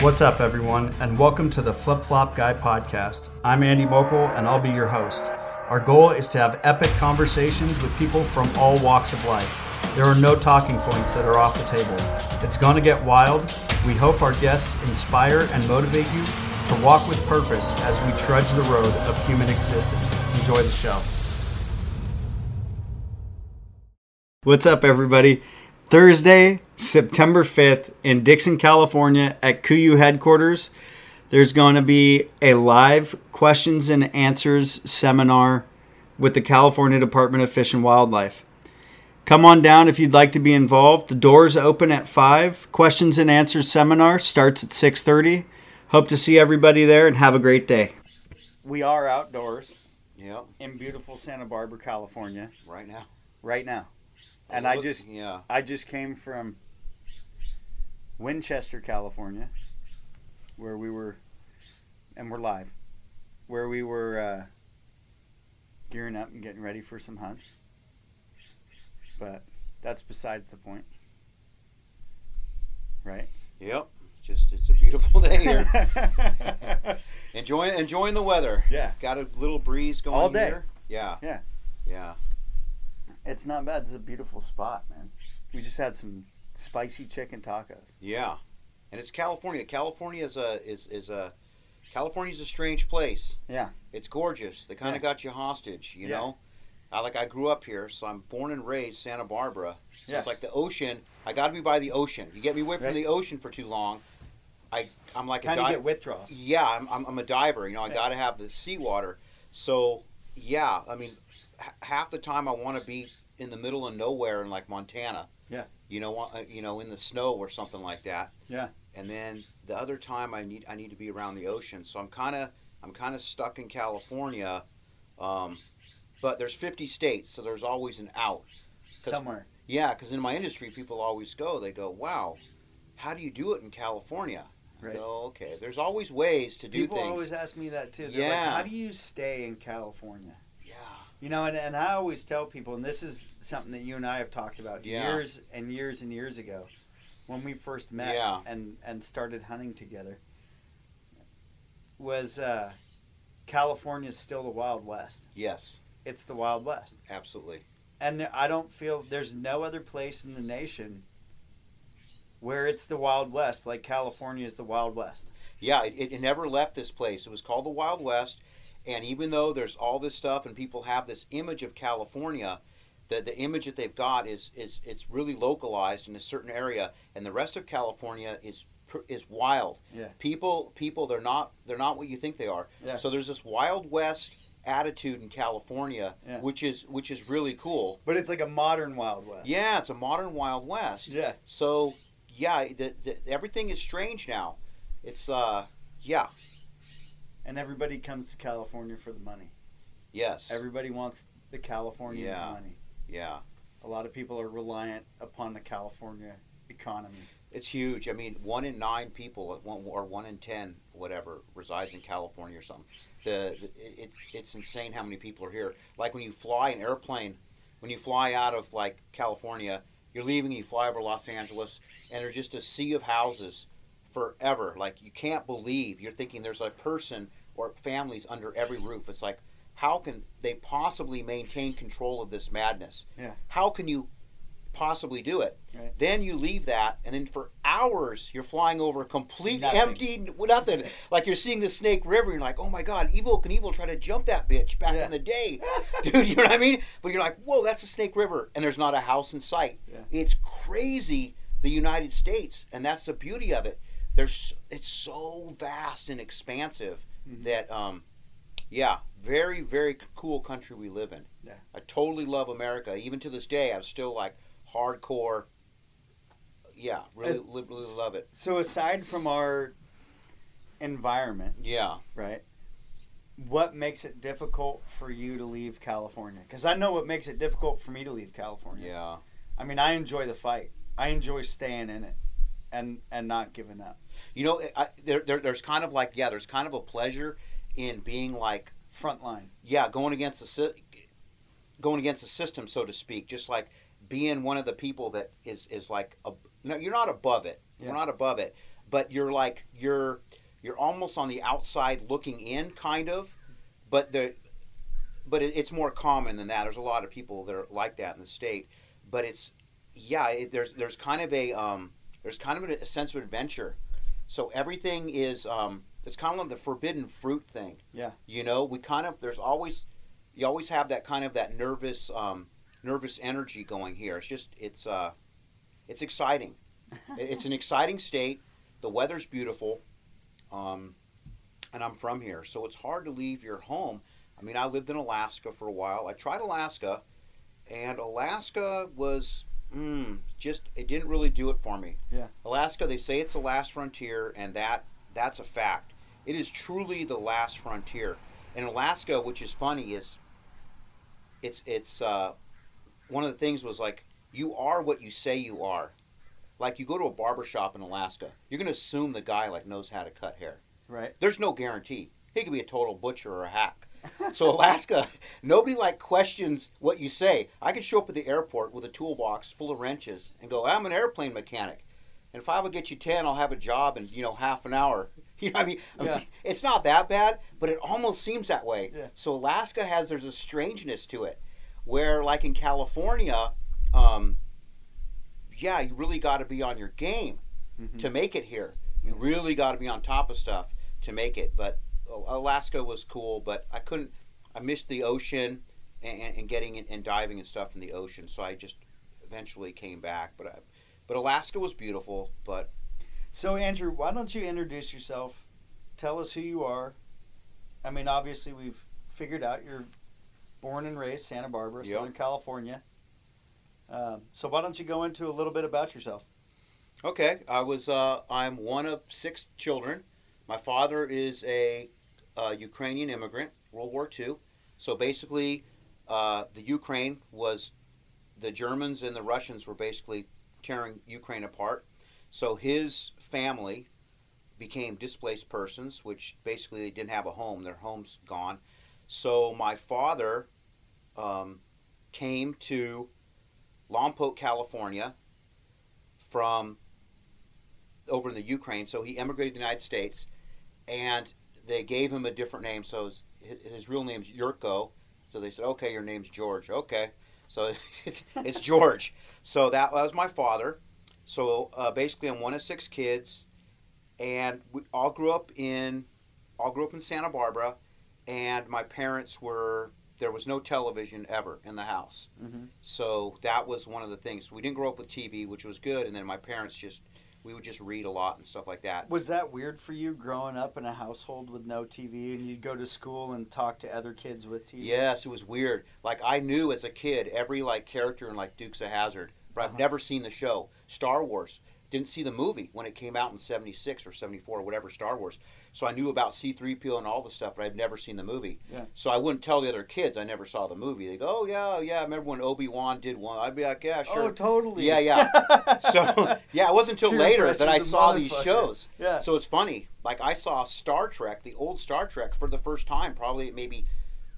What's up, everyone, and welcome to the Flip Flop Guy podcast. I'm Andy Mokel, and I'll be your host. Our goal is to have epic conversations with people from all walks of life. There are no talking points that are off the table. It's going to get wild. We hope our guests inspire and motivate you to walk with purpose as we trudge the road of human existence. Enjoy the show. What's up, everybody? Thursday, September 5th, in Dixon, California, at KUIU headquarters, there's going to be a live questions and answers seminar with the California Department of Fish and Wildlife. Come on down if you'd like to be involved. The doors open at 5. Questions and answers seminar starts at 6:30. Hope to see everybody there and have a great day. We are outdoors Yep, in beautiful Santa Barbara, California, right now. right now. Oh, and I just yeah, I just came from Winchester, California, where we were, and we're live, where we were uh, gearing up and getting ready for some hunts. But that's besides the point, right? yep. Just it's a beautiful day here. enjoying enjoying the weather. yeah, Got a little breeze going All day. here. Yeah. Yeah. Yeah. it's not bad. It's a beautiful spot, man. We just had some spicy chicken tacos. Yeah. And it's California. California is a is is a California's a strange place. Yeah. It's gorgeous. They kind Yeah. of got you hostage, you Yeah. know. I like I grew up here, so I'm born and raised Santa Barbara. So Yeah. it's like the ocean. I got to be by the ocean. You get me away from the ocean for too long, I I'm like Kind a of di- get withdrawals. Yeah, I'm, I'm, I'm a diver. You know, I Yeah. got to have the seawater. So, yeah, I mean, h- half the time I want to be in the middle of nowhere in like Montana. Yeah. You know, uh, you know, in the snow or something like that. Yeah. And then the other time I need I need to be around the ocean. So I'm kind of I'm kind of stuck in California. Um, but there's 50 states, so there's always an out. Somewhere. Yeah, because in my industry, people always go. They go, "Wow, how do you do it in California?" Right. go, okay. There's always ways to do People things. People always ask me that too. They're like, Yeah. how do you stay in California? You know, and, and I always tell people, and this is something that you and I have talked about Yeah. years and years and years ago when we first met Yeah. and, and started hunting together, was uh, is still the Wild West. Yes, It's the Wild West. absolutely. And I don't feel there's no other place in the nation where it's the Wild West like California is the Wild West. Yeah, it, it never left this place. It was called the Wild West, and even though there's all this stuff and people have this image of California, the the image that they've got is is it's really localized in a certain area, and the rest of California is is wild. Yeah. People people they're not they're not what you think they are. Yeah. So there's this Wild West attitude in California, Yeah. which is which is really cool. But it's like a modern Wild West. Yeah, it's a modern Wild West. Yeah. So yeah, the, the, everything is strange now. It's uh yeah And everybody comes to California for the money. yes Everybody wants the Californians' Yeah. money. yeah A lot of people are reliant upon the California economy. it's huge. I mean, one in nine people, or one in ten, whatever, resides in California or something. The, the it's it's insane how many people are here. Like when you fly an airplane, when you fly out of like California, you're leaving and you fly over Los Angeles, and there's just a sea of houses forever. Like you can't believe you're thinking there's a person or families under every roof. It's like how can they possibly maintain control of this madness? Yeah. How can you possibly do it? Right. Then you leave that, and then for hours you're flying over a complete Nothing. empty nothing. Like you're seeing the Snake River, and you're like, oh my god, Evel Knievel try to jump that bitch back Yeah. in the day, dude. You know what I mean? But you're like, whoa, that's a Snake River, and there's not a house in sight. Yeah. It's crazy, the United States, and that's the beauty of it. There's it's so vast and expansive Mhm. that, um, yeah, very very cool country we live in. Yeah. I totally love America. Even to this day, I'm still like hardcore. Yeah, really, really love it. So aside from our environment, Yeah, right? What makes it difficult for you to leave California? Because I know what makes it difficult for me to leave California. yeah, I mean, I enjoy the fight. I enjoy staying in it, and and not giving up. You know, I, there, there, there's kind of like yeah, there's kind of a pleasure in being like Frontline. yeah, going against the going against the system, so to speak. Just like being one of the people that is is like a, no, you're not above it. Yeah. We're not above it, but you're like you're you're almost on the outside looking in, kind of. But the but it, it's more common than that. There's a lot of people that are like that in the state, but it's yeah. It, there's there's kind of a um, there's kind of a, a sense of adventure. So everything is um, it's kind of like the forbidden fruit thing. Yeah. You know, we kind of there's always you always have that kind of that nervous um, nervous energy going here. It's just it's uh, it's exciting. It's an exciting state. The weather's beautiful, um, and I'm from here, so it's hard to leave your home. I mean, I lived in Alaska for a while. I tried Alaska, and Alaska was mm, just it didn't really do it for me. Yeah. Alaska, they say it's the last frontier, and that that's a fact. It is truly the last frontier. And Alaska, which is funny, is it's it's uh, one of the things was like you are what you say you are. Like you go to a barber shop in Alaska, you're gonna assume the guy like knows how to cut hair. Right. There's no guarantee. He could be a total butcher or a hack. So Alaska, nobody like questions what you say. I could show up at the airport with a toolbox full of wrenches and go, "I'm an airplane mechanic." And if I would get you ten, I'll have a job in you know half an hour. You know, what I mean, I mean, it's not that bad, but it almost seems that way. Yeah. So Alaska has there's a strangeness to it, where like in California, um, yeah, you really got to be on your game Mhm. to make it here. You really got to be on top of stuff to make it. But Alaska was cool, but I couldn't. I missed the ocean and, and, getting in, and diving and stuff in the ocean, so I just eventually came back. But I, but Alaska was beautiful. But So Andrew, why don't you introduce yourself? Tell us who you are. I mean, obviously we've figured out you're born and raised Santa Barbara, Yep. Southern California. Um, so why don't you go into a little bit about yourself? okay, I was. Uh, I'm one of six children. My father is a uh, Ukrainian immigrant, World War II. So basically, uh, the Ukraine was the Germans and the Russians were basically tearing Ukraine apart. So his family became displaced persons, which basically they didn't have a home; their home's gone. So my father um, came to Lompoc, California, from over in the Ukraine. So he emigrated to the United States, and they gave him a different name. So his, his real name's Yurko. So they said, "Okay, your name's George." Okay, so it's, it's George. So that was my father. So uh, basically, I'm one of six kids, and we all grew up in all grew up in Santa Barbara, and my parents were there was no television ever in the house. Mm-hmm. So that was one of the things. We didn't grow up with TV, which was good, and then my parents just we would just read a lot and stuff like that. Was that weird for you growing up in a household with no TV and you'd go to school and talk to other kids with TV? Yes, it was weird. Like I knew as a kid every like character in like Dukes of Hazzard, but I've Uh-huh. never seen the show. Star Wars. Didn't see the movie when it came out in 76 or 74 or whatever Star Wars. So I knew about C3PO and all the stuff, but I'd never seen the movie. Yeah. So I wouldn't tell the other kids I never saw the movie. They go, "Oh yeah, yeah, I remember when Obi-Wan did one." I'd be like, "Yeah, sure." Oh, totally. Yeah, yeah. so yeah, it wasn't until later that I saw these shows. Yeah. So it's funny. Like I saw Star Trek, the old Star Trek, for the first time, probably at maybe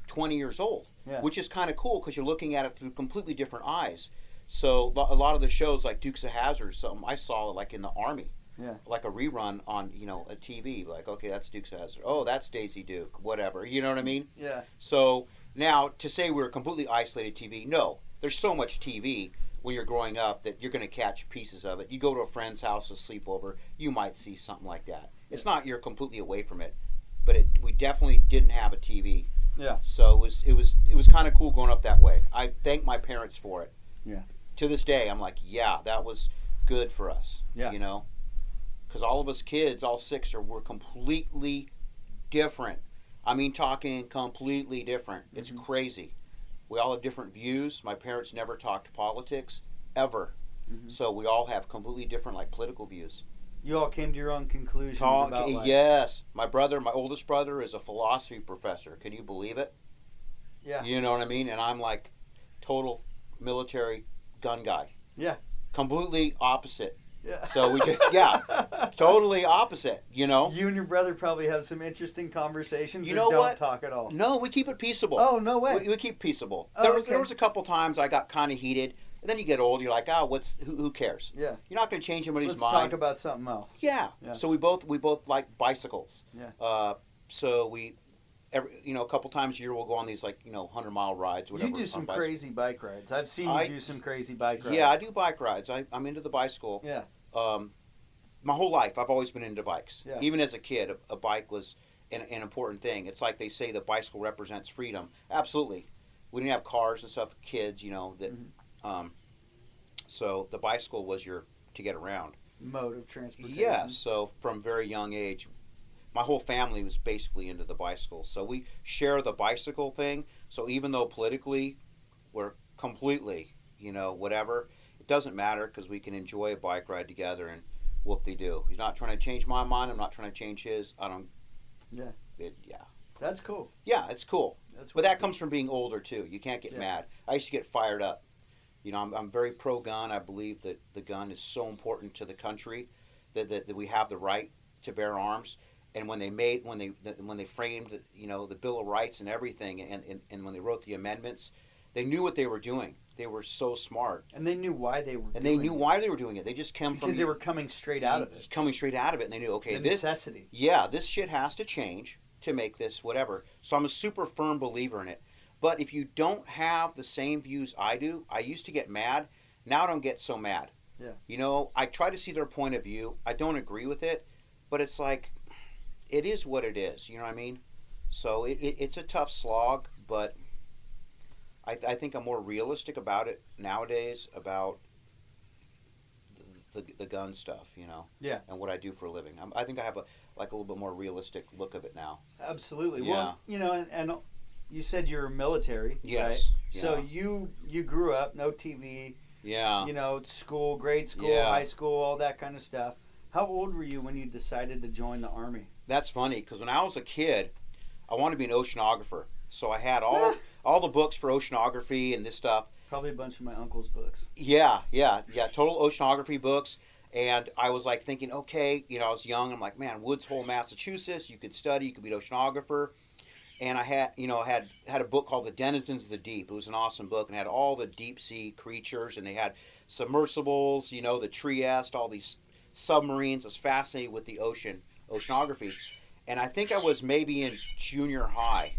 20 years old, Yeah. which is kind of cool because you're looking at it through completely different eyes. So a lot of the shows, like Dukes of Hazzard, something I saw like in the army, Yeah. like a rerun on you know a TV. Like okay, that's Dukes of Hazzard. Oh, that's Daisy Duke. Whatever. You know what I mean? Yeah. So now to say we're completely isolated TV, no. There's so much TV when you're growing up that you're going to catch pieces of it. You go to a friend's house, a sleepover, you might see something like that. It's not you're completely away from it, but it, we definitely didn't have a TV. Yeah. So it was it was it was kind of cool growing up that way. I thank my parents for it. Yeah. To this day, I'm like, yeah, that was good for us. Yeah. You know, because all of us kids, all six, are we're completely different. I mean, talking completely different. It's Mhm. crazy. We all have different views. My parents never talked politics ever, Mhm. so we all have completely different like political views. You all came to your own conclusions Talk, about life. yes, my brother, my oldest brother, is a philosophy professor. Can you believe it? Yeah. You know what I mean? And I'm like total military gun guy. Yeah. Completely opposite. Yeah. So we just yeah, totally opposite. You know? You and your brother probably have some interesting conversations. You know don't what? talk at all. No, we keep it peaceable. Oh no way. We, we keep peaceable. Oh, there, was, okay. there was a couple times I got kind of heated, And then you get old, you're like, oh, what's who, who cares? Yeah. You're not going to change anybody's mind. Let's mind. talk about something else. Yeah. Yeah. So we both we both like bicycles. Yeah. Uh, so we, every you know, a couple times a year we'll go on these like you know hundred mile rides. Whatever. You do some crazy bike rides. I've seen you I- do some crazy bike rides. Yeah, I do bike rides. I, I'm into the bicycle. Yeah. Um, my whole life I've always been into bikes. Yeah. Even as a kid, a, a bike was an, an important thing. It's like they say the bicycle represents freedom. Absolutely. We didn't have cars and stuff. Kids, you know that. Mhm. Um, so the bicycle was your to get around. Mode of transportation. Yeah, so from very young age, my whole family was basically into the bicycle. So we share the bicycle thing. So even though politically we're completely, you know, whatever, it doesn't matter because we can enjoy a bike ride together and whoop they do. He's not trying to change my mind. I'm not trying to change his. I don't. Yeah. It, yeah. That's cool. Yeah, it's cool. That's But that comes from being older too. You can't get Yeah. mad. I used to get fired up. You know, I'm, I'm very pro gun. I believe that the gun is so important to the country that, that, that we have the right to bear arms. And when they made when they the- when they framed you know the Bill of Rights and everything, and, and, and when they wrote the amendments, they knew what they were doing. They were so smart, and they knew why they were. and they knew it. why they were doing it. They just came from because they were coming straight out of it. coming straight out of it, and they knew okay, the this necessity. yeah, this shit has to change to make this whatever. So I'm a super firm believer in it. But if you don't have the same views I do, I used to get mad. Now I don't get so mad. Yeah. You know, I try to see their point of view. I don't agree with it, but it's like, it is what it is. You know what I mean? So it, it, it's a tough slog, but I, I think I'm more realistic about it nowadays about the, the, the gun stuff, you know? Yeah. And what I do for a living. I'm, I think I have a like a little bit more realistic look of it now. Absolutely. Yeah. Well, you know, and, and you said you're military. Yes. Right? So you you grew up no TV. Yeah. You know, school, grade school, Yeah. high school, all that kind of stuff. How old were you when you decided to join the army? That's funny because when I was a kid, I wanted to be an oceanographer. So I had all all the books for oceanography and this stuff. Probably a bunch of my uncle's books. Yeah, yeah, yeah. Total oceanography books. And I was like thinking, okay, you know, I was young. I'm like, man, Woods Hole, Massachusetts. You could study. You could be an oceanographer. And I had, you know, had had a book called The Denizens of the Deep. It was an awesome book and had all the deep sea creatures. And they had submersibles, you know, the Trieste, all these submarines. I was fascinated with the ocean, oceanography. And I think I was maybe in junior high.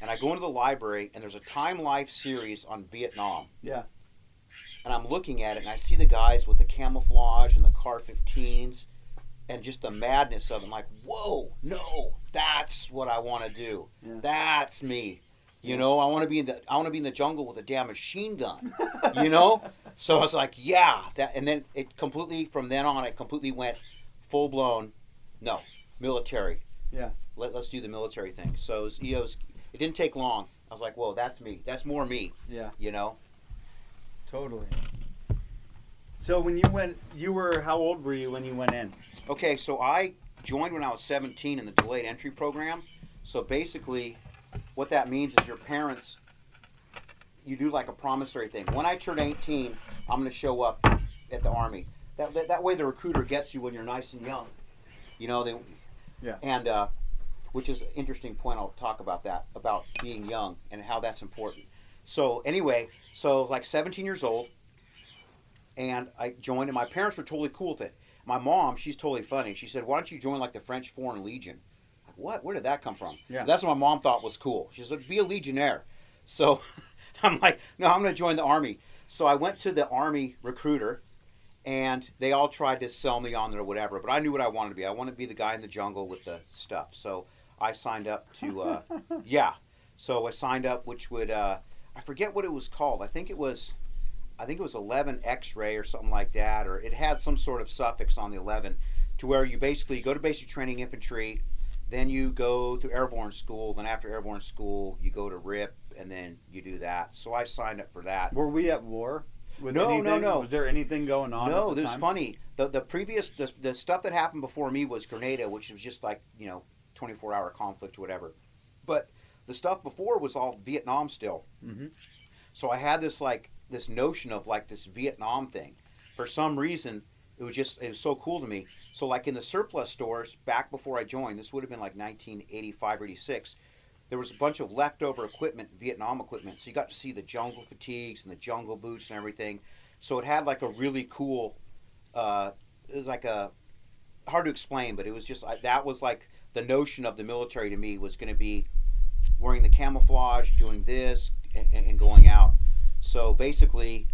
And I go into the library and there's a Time Life series on Vietnam Yeah. and I'm looking at it, and I see the guys with the camouflage and the CAR-15s, and just the madness of it. I'm like, whoa, no, that's what I want to do. Yeah. That's me. You know, I want to be in the I want to be in the jungle with a damn machine gun. you know, so I was like, yeah, that, and then it completely from then on, it completely went full blown, no, military. Yeah. Let, let's do the military thing. So it, was, you know, it, was- it didn't take long. I was like, whoa, that's me. That's more me. Yeah. You know. Totally. So when you went, you were how old were you when you went in? Okay, so I joined when I was 17 in the delayed entry program. So basically, what that means is your parents, you do like a promissory thing. When I turn 18, I'm going to show up at the Army. That, that, that way, the recruiter gets you when you're nice and young. You know, they, Yeah. And, uh, which is an interesting point. I'll talk about that, about being young and how that's important. So, anyway, so I was like 17 years old, and I joined, and my parents were totally cool with it. My mom, she's totally funny. She said, "Why don't you join like the French Foreign Legion?" What? Where did that come from? Yeah. That's what my mom thought was cool. She said, "Be a legionnaire." So I'm like, "No, I'm going to join the army." So I went to the army recruiter, and they all tried to sell me on there or whatever. But I knew what I wanted to be. I wanted to be the guy in the jungle with the stuff. So I signed up to, uh, yeah. So I signed up, which would uh, I forget what it was called. I think it was I think it was 11 X-ray or something like that, or it had some sort of suffix on the 11, to where you basically go to basic training infantry, then you go to airborne school, then after airborne school you go to RIP, and then you do that. So I signed up for that. Were we at war? With No, no, anything? no. Was there anything going on? No, at the this is time? funny. The the previous the, the stuff that happened before me was Grenada, which was just like you know 24 hour conflict or whatever. But the stuff before was all Vietnam still. Mhm. So I had this like this notion of like this Vietnam thing. For some reason, it was just it was so cool to me. So like in the surplus stores back before I joined, this would have been like 1985 or 86. There was a bunch of leftover equipment, Vietnam equipment. So you got to see the jungle fatigues and the jungle boots and everything. So it had like a really cool. Uh, it was like a hard to explain, but it was just that was like the notion of the military to me was going to be wearing the camouflage, doing this, and, and going out. So basically,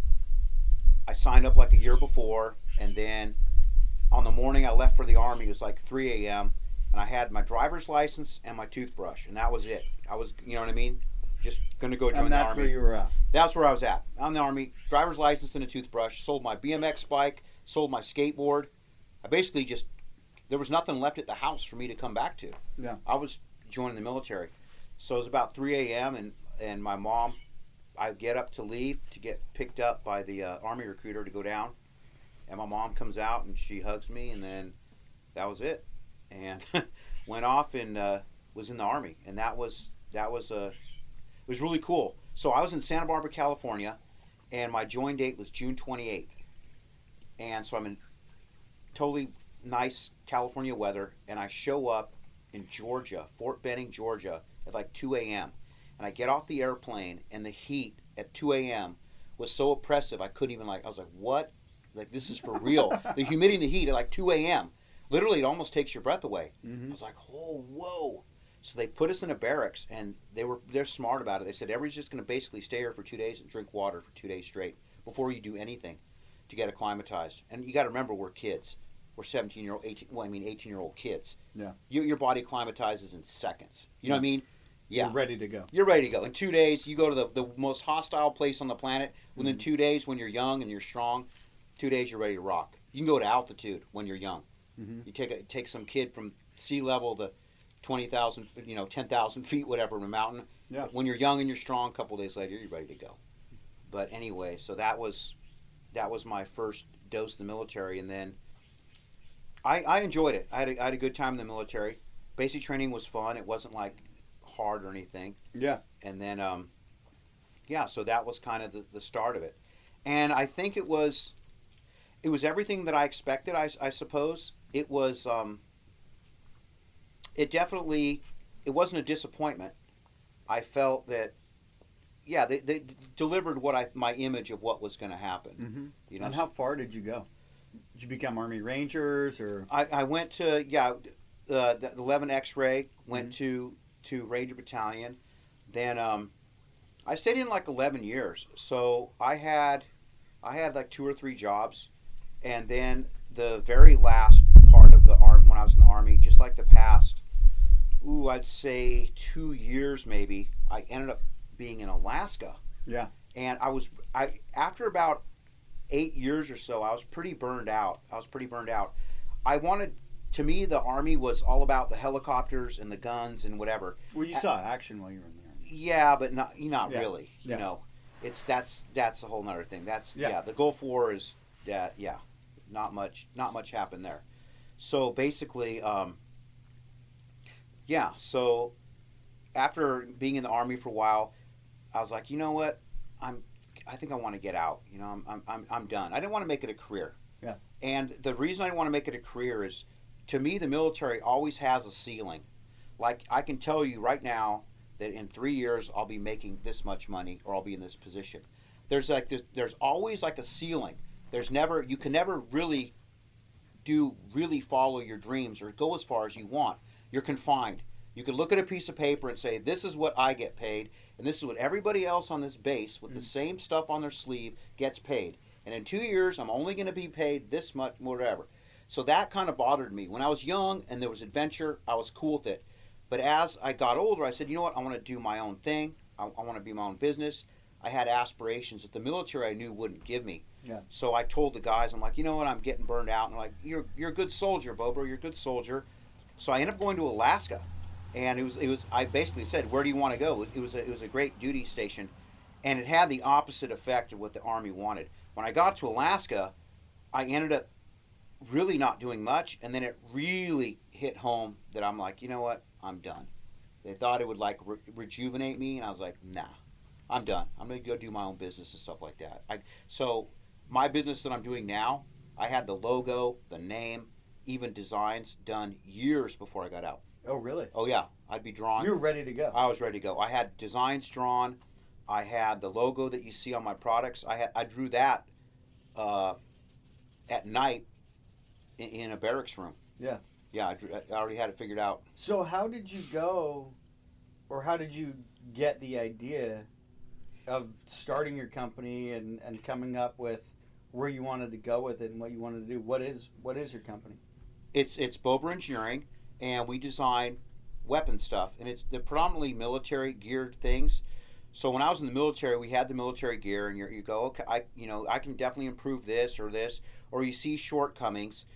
I signed up like a year before, and then on the morning I left for the army, it was like 3 a.m. and I had my driver's license and my toothbrush, and that was it. I was, you know what I mean, just gonna go join and the that's army. where you were at. That's where I was at. I'm in the army, driver's license and a toothbrush. Sold my BMX bike, sold my skateboard. I basically just there was nothing left at the house for me to come back to. Yeah. I was joining the military, so it was about 3 a.m. and and my mom, I get up to leave to get picked up by the uh, army recruiter to go down, and my mom comes out and she hugs me, and then that was it, and went off and uh, was in the army, and that was that was a it was really cool. So I was in Santa Barbara, California, and my join date was June 28th. And so I'm in totally nice California weather, and I show up in Georgia, Fort Benning, Georgia, at like 2 a.m. And I get off the airplane, and the heat at 2 a.m. was so oppressive, I couldn't even like. I was like, "What? Like this is for real?" the humidity and the heat at like 2 a.m. Literally, it almost takes your breath away. I Mm-hmm. was like, "Oh, whoa!" So they put us in a barracks, and they were they're smart about it. They said everybody's just going to basically stay here for two days and drink water for two days straight before you do anything to get acclimatized. And you got to remember, we're kids. We're 17 year old, 18. Well, I mean, 18 year old kids. Yeah. You, your body acclimatizes in seconds. You know what I mean? Yeah. You're ready to go. You're ready to go. In two days, you go to the, the most hostile place on the planet. Within Mhm. two days, when you're young and you're strong, two days you're ready to rock. You can go to altitude when you're young. Mm-hmm. You take a, take some kid from sea level to twenty thousand, you know, ten thousand feet, whatever, in a mountain. Yeah. When you're young and you're strong, a couple days later, you're ready to go. But anyway, so that was that was my first dose of the military, and then I, I enjoyed it. I had, a, I had a good time in the military. Basic training was fun. It wasn't like hard or anything Yeah. and then um, yeah so that was kind of the, the start of it and i think it was it was everything that i expected i, I suppose it was um, it definitely it wasn't a disappointment i felt that yeah they, they delivered what i my image of what was going to happen Mm-hmm. you know And how far did you go? Did you become Army Rangers or? I, I went to yeah uh, the 11 X-ray went to to Ranger Battalion, then um, I stayed in like 11 years. So I had I had like two or three jobs, and then the very last part of the army when I was in the army, just like the past, ooh I'd say two years maybe. I ended up being in Alaska, Yeah. and I was I after about eight years or so, I was pretty burned out. I was pretty burned out. I wanted to me the army was all about the helicopters and the guns and whatever. Well, you saw action while you were in the Army. Yeah, but not not Yeah. really. You Yeah. know, it's that's that's a whole nother thing. That's Yeah. yeah. the Gulf War is yeah yeah, not much not much happened there. So basically, um, yeah. So after being in the army for a while, I was like, you know what, I'm I think I want to get out. You know, I'm I'm I'm, I'm done. I didn't want to make it a career. Yeah. And the reason I didn't want to make it a career is, to me, the military always has a ceiling. Like I can tell you right now that in three years I'll be making this much money or I'll be in this position. There's like there's, there's always like a ceiling. There's never you can never really do really follow your dreams or go as far as you want. You're confined. You can look at a piece of paper and say, "This is what I get paid, and this is what everybody else on this base with the mm. same stuff on their sleeve gets paid." And in two years, I'm only going to be paid this much, whatever. So that kind of bothered me. When I was young and there was adventure, I was cool with it. But as I got older, I said, you know what? I want to do my own thing. I, I want to be my own business. I had aspirations that the military I knew wouldn't give me. Yeah. So I told the guys, I'm like, you know what? I'm getting burned out. And they're like, you're you're a good soldier, Bobo. You're a good soldier. So I ended up going to Alaska, and it was it was I basically said, where do you want to go? It was a, it was a great duty station, and it had the opposite effect of what the army wanted. When I got to Alaska, I ended up really not doing much, and then it really hit home that I'm like, you know what? I'm done. They thought it would like re- rejuvenate me, and I was like, nah, I'm done. I'm gonna go do my own business and stuff like that. I, so my business that I'm doing now, I had the logo, the name, even designs done years before I got out. Oh, really? Oh yeah, I'd be drawing. You were ready to go. I was ready to go. I had designs drawn. I had the logo that you see on my products. I had I drew that uh, at night in, in a barracks room. Yeah. Yeah, I, drew, I already had it figured out. So how did you go, or how did you get the idea of starting your company and, and coming up with where you wanted to go with it and what you wanted to do? What is what is your company? It's it's Bobro Engineering, and we design weapon stuff, and it's the predominantly military geared things. So when I was in the military, we had the military gear, and you you go, okay, I you know I can definitely improve this or this, or you see shortcomings,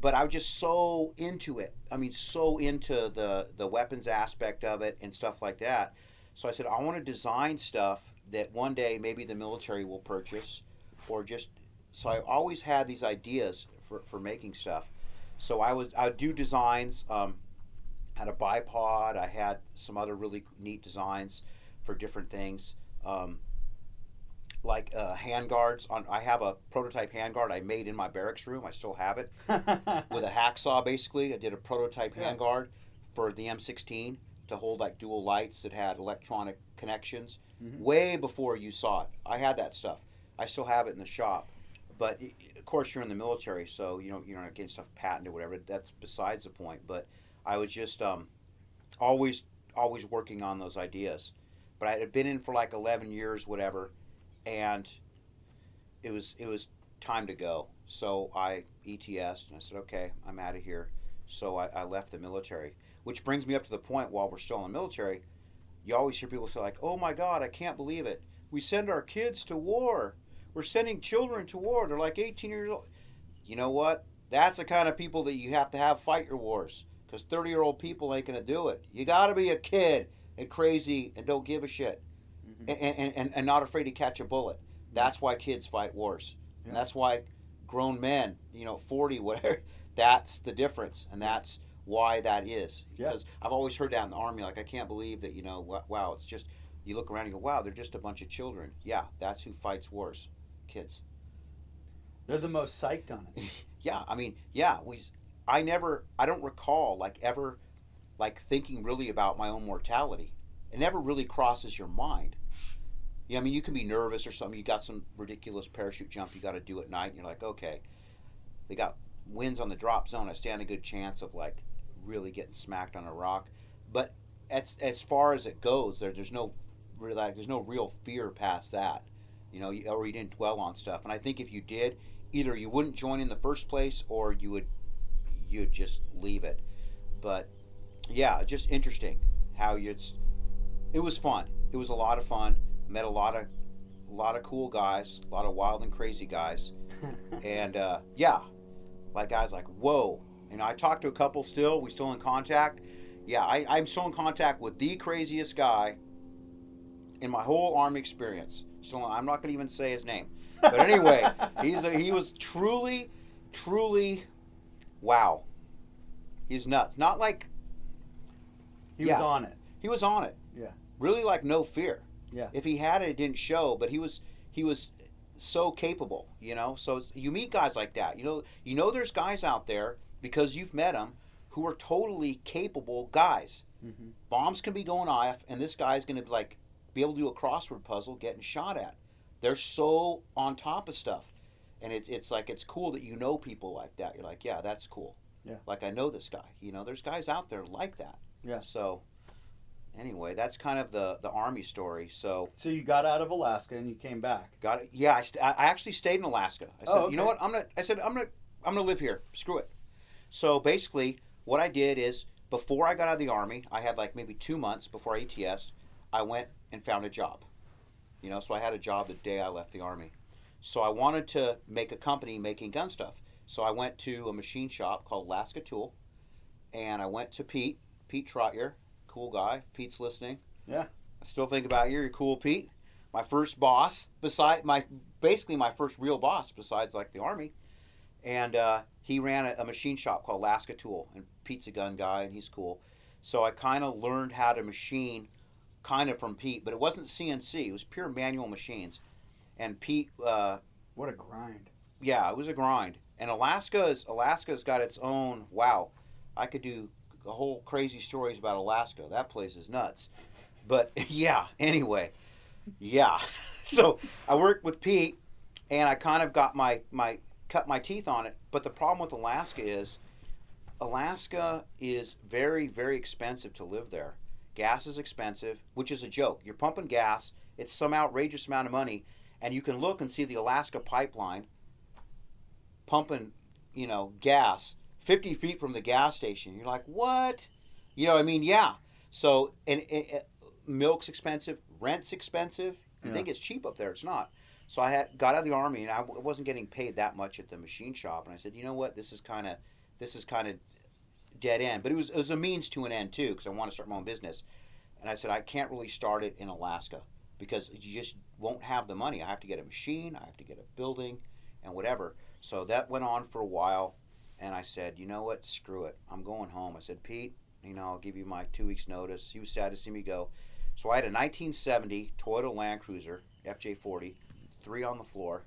but I was just so into it. I mean, so into the the weapons aspect of it and stuff like that. So I said, I want to design stuff that one day maybe the military will purchase, or just so I always had these ideas for, for making stuff. So I was I would do designs. Um, had a bipod. I had some other really neat designs for different things, um, like uh, hand guards. On I have a prototype hand guard I made in my barracks room. I still have it with a hacksaw. Basically, I did a prototype Yeah. hand guard for the M16 to hold like dual lights that had electronic connections. Mhm. Way before you saw it, I had that stuff. I still have it in the shop. But of course, you're in the military, so you know you're not getting stuff patented or whatever. That's besides the point. But I was just um, always always working on those ideas. But I had been in for like 11 years, whatever, and it was it was time to go. So I ETS'd and I said, okay, I'm out of here. So I, I left the military, which brings me up to the point while we're still in the military. You always hear people say like, "Oh my God, I can't believe it. We send our kids to war. We're sending children to war. They're like 18 years old." You know what? That's the kind of people that you have to have fight your wars because 30 year old people ain't gonna do it. You got to be a kid and crazy and don't give a shit Mhm. and, and, and, and not afraid to catch a bullet. That's why kids fight wars. Yeah. And that's why grown men, you know, 40, whatever, that's the difference. And that's why that is. Yeah. Because I've always heard that in the Army. Like, I can't believe that, you know, wow, it's just, you look around and you go, wow, they're just a bunch of children. Yeah, that's who fights wars. Kids. They're the most psyched on it. Yeah, I mean, yeah, we. I never, I don't recall like ever, like thinking really about my own mortality. It never really crosses your mind. Yeah, I mean, you can be nervous or something. You got some ridiculous parachute jump you got to do at night, and you're like, okay, they got winds on the drop zone. I stand a good chance of like really getting smacked on a rock. But as as far as it goes, there there's no like, there's no real fear past that. You know, or you didn't dwell on stuff. And I think if you did, either you wouldn't join in the first place or you would you'd just leave it but yeah just interesting how you it's it was fun it was a lot of fun met a lot of a lot of cool guys a lot of wild and crazy guys and uh, yeah like guys like whoa you know i talked to a couple still we still in contact. Yeah I, i'm still in contact with the craziest guy in my whole army experience. So i'm not going to even say his name. But anyway he's a, he was truly truly wow. He's nuts. Not like he Yeah. was on it. he was on it. Yeah. really like no fear. Yeah. if he had it it didn't show but he was he was so capable you know? So you meet guys like that. You know you know there's guys out there because you've met them who are totally capable guys. Hmm bombs can be going off and this guy's going to like be able to do a crossword puzzle getting shot at. They're so on top of stuff. And it's it's like it's cool that you know people like that. You're like yeah that's cool. Yeah. like i know this guy. You know there's guys out there like that. Yeah. so anyway that's kind of the the army story. So So you got out of Alaska and you came back. got it. Yeah i, st- I actually stayed in alaska. I said Oh, you know what? I'm gonna i said i'm gonna i'm gonna live here. Screw it so basically what i did is before i got out of the army i had like maybe two months before i ets i went and found a job. You know so i had a job the day i left the army. So i wanted to make a company making gun stuff. So i went to a machine shop called alaska tool and i went to pete pete trottier cool guy pete's listening. Yeah. i still think about you you're cool pete. My first boss beside my basically my first real boss besides like the army. And uh, he ran a, a machine shop called alaska tool and pete's a gun guy and he's cool so i kind of learned how to machine kind of from pete but it wasn't cnc it was pure manual machines and pete uh, What a grind. yeah, it was a grind. And Alaska's Alaska's got its own. Wow, I could do whole crazy stories about Alaska. That place is nuts. But yeah, anyway, yeah. so I worked with Pete, and I kind of got my my cut my teeth on it. But the problem with Alaska is, Alaska is very very expensive to live there. Gas is expensive, which is a joke. You're pumping gas; it's some outrageous amount of money, and you can look and see the Alaska pipeline pumping, you know, gas 50 feet from the gas station. You're like, what? You know, what I mean, yeah. So, and, and, and milk's expensive, rent's expensive. You Yeah. think it's cheap up there? It's not. So I had got out of the army, and I w- wasn't getting paid that much at the machine shop. And I said, you know what? This is kind of, this is kind of dead end. But it was it was a means to an end too, because I want to start my own business. And I said, I can't really start it in Alaska because you just won't have the money. I have to get a machine, I have to get a building, and whatever. So that went on for a while, and I said, you know what? Screw it. I'm going home. I said, Pete, you know, I'll give you my two weeks notice. He was sad to see me go. So I had a 1970 Toyota Land Cruiser FJ40, three on the floor.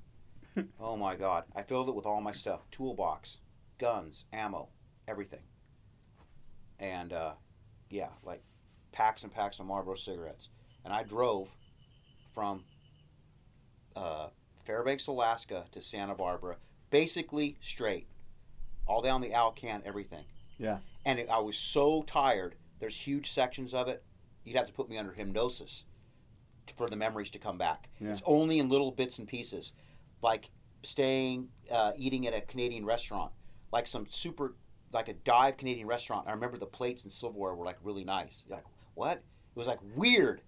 oh my God! I filled it with all my stuff: toolbox, guns, ammo, everything. And uh, yeah, like packs and packs of Marlboro cigarettes. And I drove from uh, Fairbanks, Alaska to Santa Barbara, basically straight, all down the Alcan, everything. Yeah. And it, I was so tired. There's huge sections of it. You'd have to put me under hypnosis for the memories to come back. Yeah. It's only in little bits and pieces, like staying, uh, eating at a Canadian restaurant, like some super, like a dive Canadian restaurant. I remember the plates and silverware were like really nice. You're like what? It was like weird.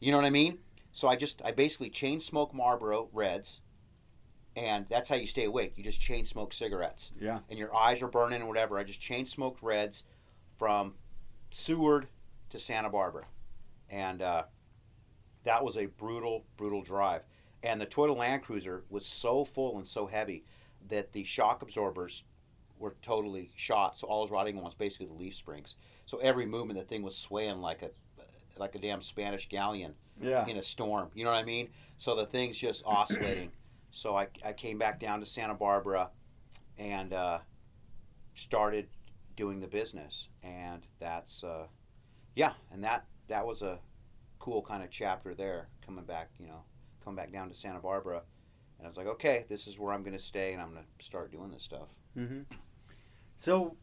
You know what I mean? So I just, I basically chain smoke Marlboro Reds, and that's how you stay awake. You just chain smoke cigarettes Yeah. and your eyes are burning or whatever. I just chain smoked reds from Seward to Santa Barbara, and uh, that was a brutal, brutal drive. And the Toyota Land Cruiser was so full and so heavy that the shock absorbers were totally shot. So all I was riding on was basically the leaf springs. So every movement, the thing was swaying like a like a damn Spanish galleon Yeah. in a storm. You know what I mean? So the thing's just oscillating. So I, I came back down to Santa Barbara and uh, started doing the business. And that's, uh, yeah, and that, that was a cool kind of chapter there coming back, you know, coming back down to Santa Barbara. And I was like, okay, this is where I'm going to stay and I'm going to start doing this stuff. Mm-hmm. So,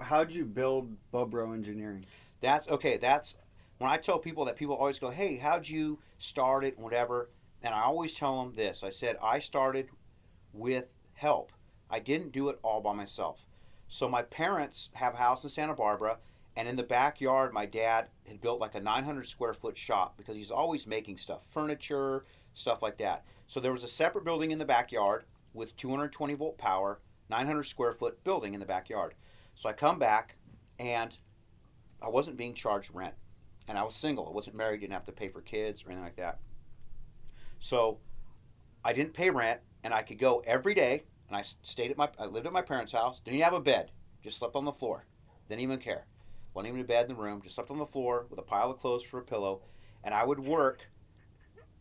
how'd you build Bobro Engineering? That's okay. That's when I tell people that people always go, "Hey, how'd you start it?" Whatever, and I always tell them this. I said I started with help. I didn't do it all by myself. So my parents have a house in Santa Barbara, and in the backyard, my dad had built like a 900 square foot shop because he's always making stuff, furniture, stuff like that. So there was a separate building in the backyard with 220 volt power, 900 square foot building in the backyard. So I come back, and I wasn't being charged rent, and I was single. I wasn't married. Didn't have to pay for kids or anything like that. So I didn't pay rent, and I could go every day. And I stayed at my. I lived at my parents' house. Didn't even have a bed. Just slept on the floor. Didn't even care. Wasn't even in bed in the room. Just slept on the floor with a pile of clothes for a pillow, and I would work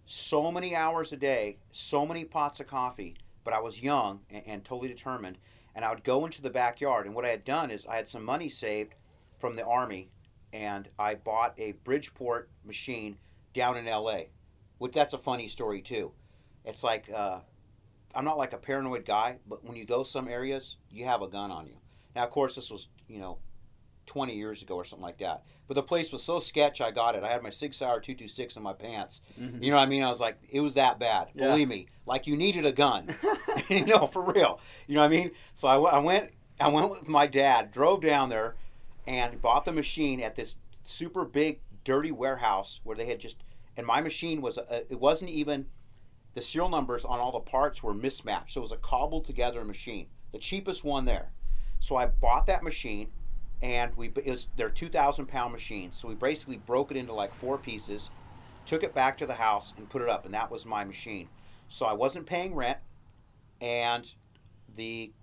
so many hours a day, so many pots of coffee. But I was young and, and totally determined, and I would go into the backyard. And what I had done is I had some money saved from the army, and I bought a Bridgeport machine down in L.A. Which that's a funny story too. It's like uh, I'm not like a paranoid guy, but when you go some areas, you have a gun on you. Now, of course, this was you know 20 years ago or something like that. But the place was so sketch, I got it. I had my Sig Sauer 226 in my pants. Mhm. You know what I mean? I was like, it was that bad. Yeah. Believe me, like you needed a gun. you know, for real. You know what I mean? So I went. I went with my dad, drove down there, and bought the machine at this super big, dirty warehouse where they had just. And my machine was. A, it wasn't even. The serial numbers on all the parts were mismatched, so it was a cobbled together machine, the cheapest one there. So I bought that machine, and we it was two thousand pound machines. So we basically broke it into like four pieces, took it back to the house and put it up, and that was my machine. So I wasn't paying rent, and the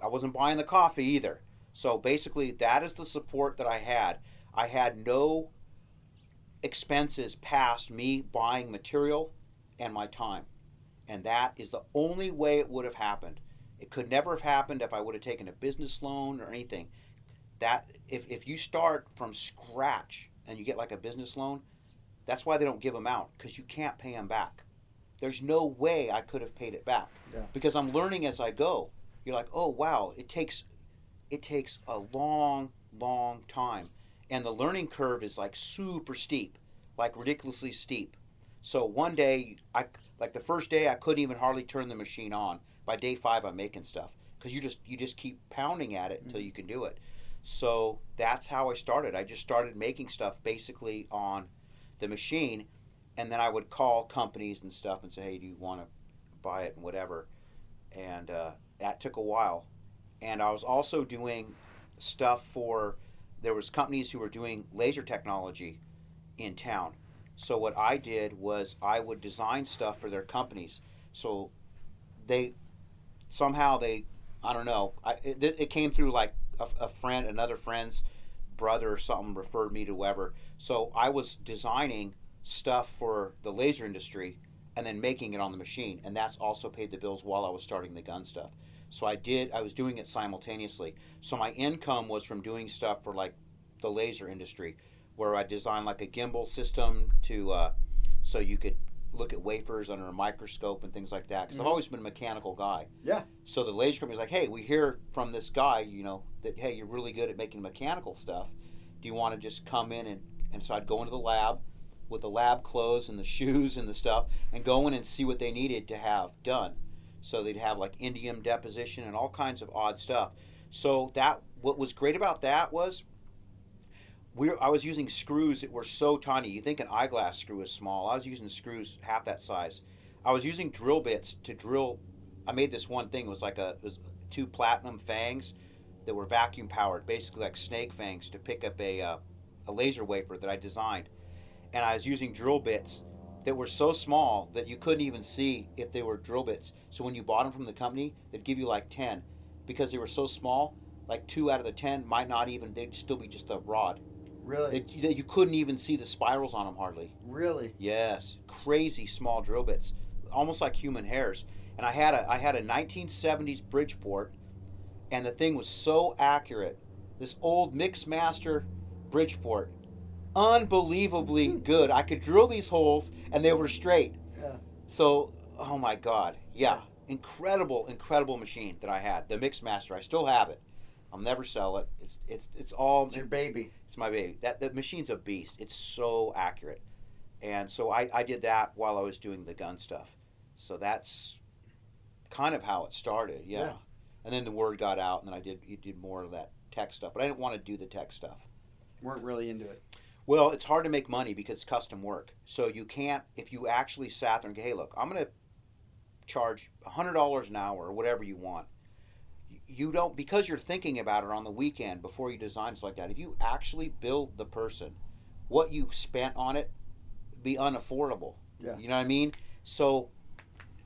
I wasn't buying the coffee either. So basically, that is the support that I had. I had no expenses past me buying material and my time. And that is the only way it would have happened. It could never have happened if I would have taken a business loan or anything. That if, if you start from scratch and you get like a business loan, that's why they don't give them out because you can't pay them back. There's no way I could have paid it back Yeah. because I'm learning as I go. You're like, oh wow, it takes it takes a long, long time, and the learning curve is like super steep, like ridiculously steep. So one day, I like the first day I couldn't even hardly turn the machine on. By day five, I'm making stuff because you just you just keep pounding at it mm-hmm. until you can do it. So that's how I started. I just started making stuff basically on the machine, and then I would call companies and stuff and say, "Hey, do you want to buy it and whatever?" And uh, that took a while. And I was also doing stuff for there was companies who were doing laser technology in town. So what I did was I would design stuff for their companies. So they somehow they I don't know. I, it, it came through like a, a friend, another friend's brother or something referred me to whoever. So I was designing stuff for the laser industry and then making it on the machine, and that's also paid the bills while I was starting the gun stuff. So I did. I was doing it simultaneously. So my income was from doing stuff for like the laser industry, where I designed like a gimbal system to, uh, so you could look at wafers under a microscope and things like that. Because I've Mhm. always been a mechanical guy. Yeah. So the laser company's like, hey, we hear from this guy, you know, that hey, you're really good at making mechanical stuff. Do you want to just come in and and so I'd go into the lab with the lab clothes and the shoes and the stuff and go in and see what they needed to have done. So they'd have like indium deposition and all kinds of odd stuff. So that what was great about that was we I was using screws that were so tiny. You think an eyeglass screw is small. I was using screws half that size. I was using drill bits to drill. I made this one thing. It was like a was two platinum fangs that were vacuum powered, basically like snake fangs, to pick up a uh, a laser wafer that I designed. And I was using drill bits that were so small that you couldn't even see if they were drill bits. So when you bought them from the company, they'd give you like ten, because they were so small. Like two out of the ten might not even. They'd still be just a rod. Really? It, you, you couldn't even see the spirals on them hardly. really? Yes, crazy small drill bits, almost like human hairs. And I had a I had a 1970s Bridgeport, and the thing was so accurate. This old Mixmaster Bridgeport, unbelievably hmm. good. I could drill these holes, and they were straight. Yeah. So, oh my God, yeah, incredible, incredible machine that I had. The Mixmaster, I still have it. I'll never sell it. It's it's it's all It's your baby. It's my baby. That the machine's a beast. It's so accurate, and so I, I did that while I was doing the gun stuff. So that's kind of how it started. Yeah. Yeah. And then the word got out, and then I did you did more of that tech stuff. But I didn't want to do the tech stuff. Weren't really into it. Well, it's hard to make money because it's custom work. So you can't if you actually sat there and go, hey, look, I'm going to charge hundred dollars an hour or whatever you want. You don't because you're thinking about it on the weekend before you design stuff like that. If you actually build the person, what you spent on it be unaffordable. Yeah. You know what I mean? So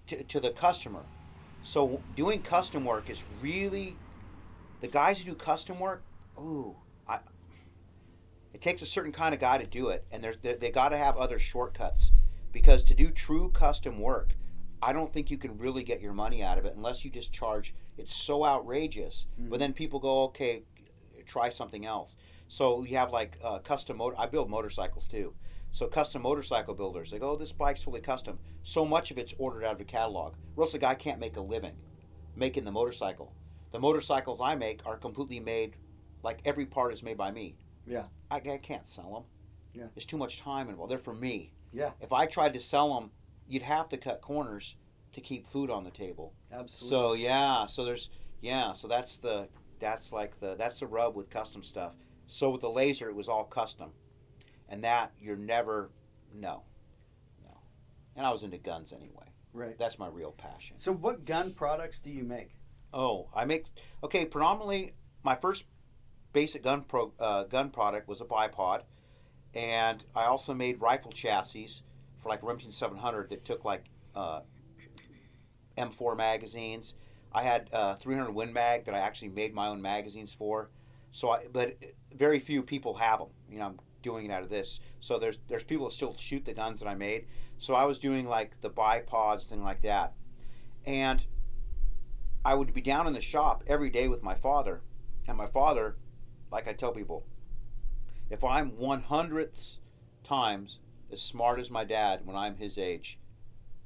to, to the customer. So doing custom work is really the guys who do custom work. Ooh, I. It takes a certain kind of guy to do it, and there's they, they got to have other shortcuts because to do true custom work, I don't think you can really get your money out of it unless you just charge. It's so outrageous, but then people go, okay, try something else. So you have like uh, custom motor. I build motorcycles too. So custom motorcycle builders, they go, oh, this bike's totally custom. So much of it's ordered out of a catalog. Or else the guy can't make a living making the motorcycle. The motorcycles I make are completely made, like every part is made by me. Yeah. I, I can't sell them. Yeah. It's too much time involved. They're for me. Yeah. If I tried to sell them, you'd have to cut corners to keep food on the table. Absolutely. So yeah, so there's yeah, so that's the that's like the that's the rub with custom stuff. So with the laser, it was all custom, and that you're never no, no. And I was into guns anyway. right. That's my real passion. So what gun products do you make? Oh, I make okay. Predominantly, my first basic gun pro uh, gun product was a bipod, and I also made rifle chassis for like Remington 700 that took like uh, M4 magazines. I had uh, 300 Win Mag that I actually made my own magazines for. So, I, but very few people have them. You know, I'm doing it out of this. So there's there's people that still shoot the guns that I made. So I was doing like the bipods, thing like that, and I would be down in the shop every day with my father, and my father like I tell people, if I'm one hundredths times as smart as my dad when I'm his age,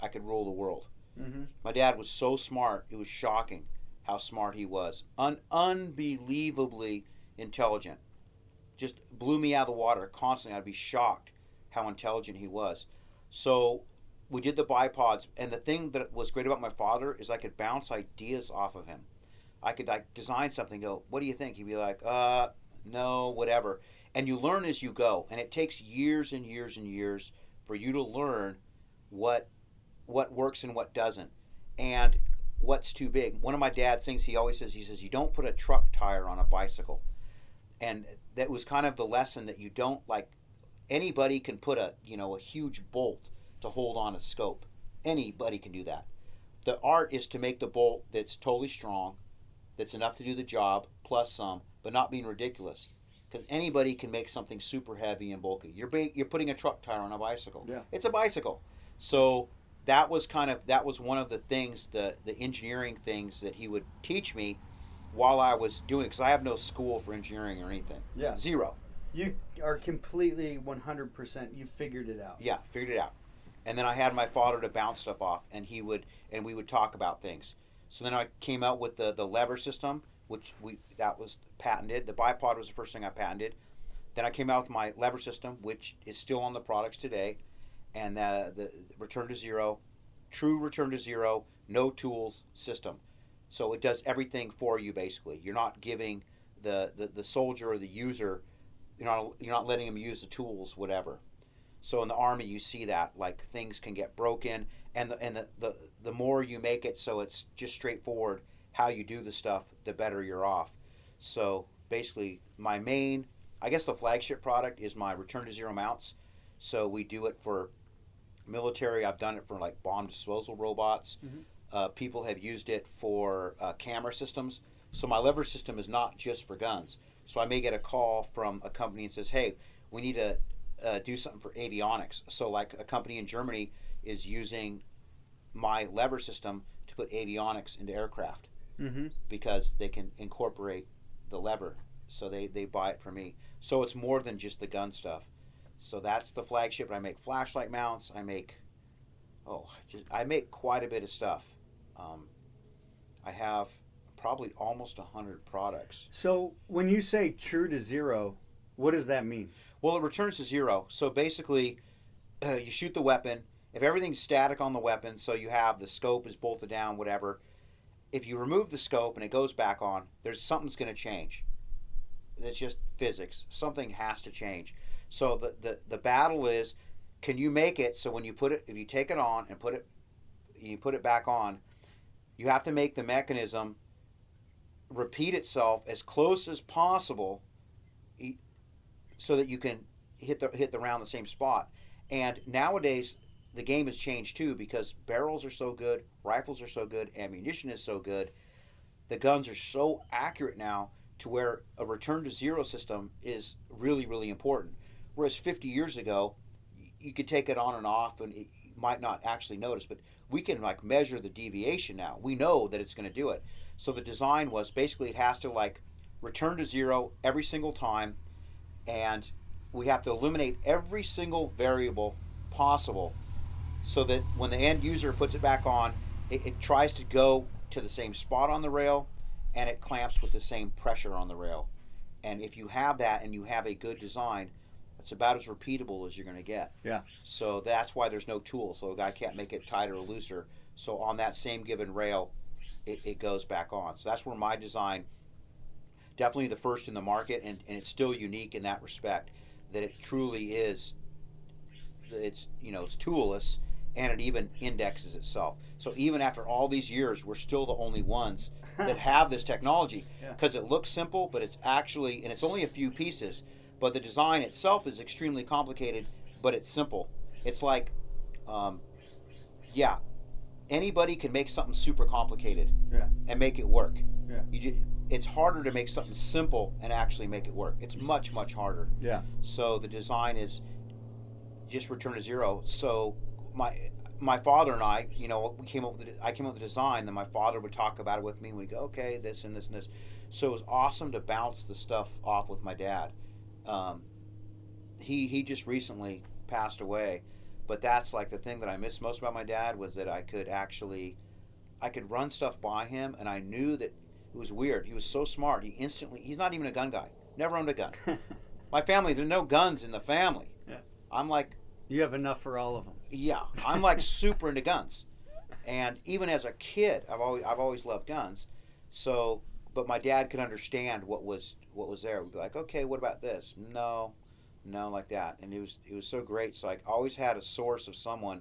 I could rule the world. Mm-hmm. My dad was so smart; it was shocking how smart he was. Un- unbelievably intelligent. Just blew me out of the water constantly. I'd be shocked how intelligent he was. So we did the bipods, and the thing that was great about my father is I could bounce ideas off of him. I could like design something. Go, what do you think? He'd be like, uh, no, whatever. And you learn as you go, and it takes years and years and years for you to learn what what works and what doesn't, and what's too big. One of my dad's things he always says, he says, you don't put a truck tire on a bicycle, and that was kind of the lesson that you don't like. Anybody can put a you know a huge bolt to hold on a scope. Anybody can do that. The art is to make the bolt that's totally strong, that's enough to do the job plus some, but not being ridiculous. Because anybody can make something super heavy and bulky. You're ba- you're putting a truck tire on a bicycle. Yeah. It's a bicycle. So that was kind of that was one of the things the the engineering things that he would teach me while I was doing because I have no school for engineering or anything. Yeah. Zero. You are completely 100%. You figured it out. Yeah, figured it out. And then I had my father to bounce stuff off, and he would, and we would talk about things. So then I came out with the the lever system, which we that was patented. The bipod was the first thing I patented. Then I came out with my lever system, which is still on the products today, and the the return to zero, true return to zero, no tools system. So it does everything for you basically. You're not giving the the, the soldier or the user, you're not you're not letting them use the tools, whatever. So in the army, you see that like things can get broken, and the and the, the the more you make it so it's just straightforward how you do the stuff, the better you're off. So basically, my main, I guess the flagship product is my return to zero mounts. So we do it for military. I've done it for like bomb disposal robots. Mhm. Uh, people have used it for uh, camera systems. So my lever system is not just for guns. So I may get a call from a company and says, "Hey, we need to uh, do something for avionics." So like a company in Germany is using my lever system to put avionics into aircraft Mm-hmm. because they can incorporate the lever. So they, they buy it for me. So it's more than just the gun stuff. So that's the flagship. I make flashlight mounts. I make oh, just I make quite a bit of stuff. Um, I have probably almost a hundred products. So when you say true to zero, what does that mean? Well, it returns to zero. So basically, uh, you shoot the weapon. If everything's static on the weapon, so you have the scope is bolted down, whatever. If you remove the scope and it goes back on, there's something's going to change. It's just physics. Something has to change. So the, the the battle is, can you make it so when you put it, if you take it on and put it, you put it back on, you have to make the mechanism repeat itself as close as possible so that you can hit the hit the round the same spot. And nowadays the game has changed too because barrels are so good, rifles are so good, ammunition is so good. The guns are so accurate now to where a return to zero system is really really important. Whereas 50 years ago, you could take it on and off and it, might not actually notice, but we can like measure the deviation now. We know that it's going to do it. So the design was basically it has to like return to zero every single time and we have to eliminate every single variable possible so that when the end user puts it back on, it, it tries to go to the same spot on the rail and it clamps with the same pressure on the rail. And if you have that and you have a good design, it's about as repeatable as you're going to get. Yeah. So that's why there's no tool. So a guy can't make it tighter or looser. So on that same given rail, it, it goes back on. So that's where my design, definitely the first in the market, and, and it's still unique in that respect that it truly is. It's you know it's toolless, and it even indexes itself. So even after all these years, we're still the only ones that have this technology Yeah. because it looks simple, but it's actually and it's only a few pieces, but the design itself is extremely complicated, but it's simple. It's like, um, yeah, anybody can make something super complicated Yeah. and make it work. Yeah. It's harder to make something simple and actually make it work. It's much much harder. Yeah. So the design is just return to zero. So my my father and I, you know, we came up with the, I came up with the design. Then my father would talk about it with me, and we go, okay, this and this and this. So it was awesome to bounce the stuff off with my dad. Um, he he just recently passed away, but that's like the thing that I miss most about my dad was that I could actually, I could run stuff by him, and I knew that it was weird. He was so smart. He instantly. He's not even a gun guy. Never owned a gun. my family, there's no guns in the family. Yeah. I'm like You have enough for all of them. yeah, I'm like super into guns, and even as a kid, I've always I've always loved guns. So, but my dad could understand what was what was there. We'd be like, okay, what about this? No, no, like that. And it was it was so great. So I always had a source of someone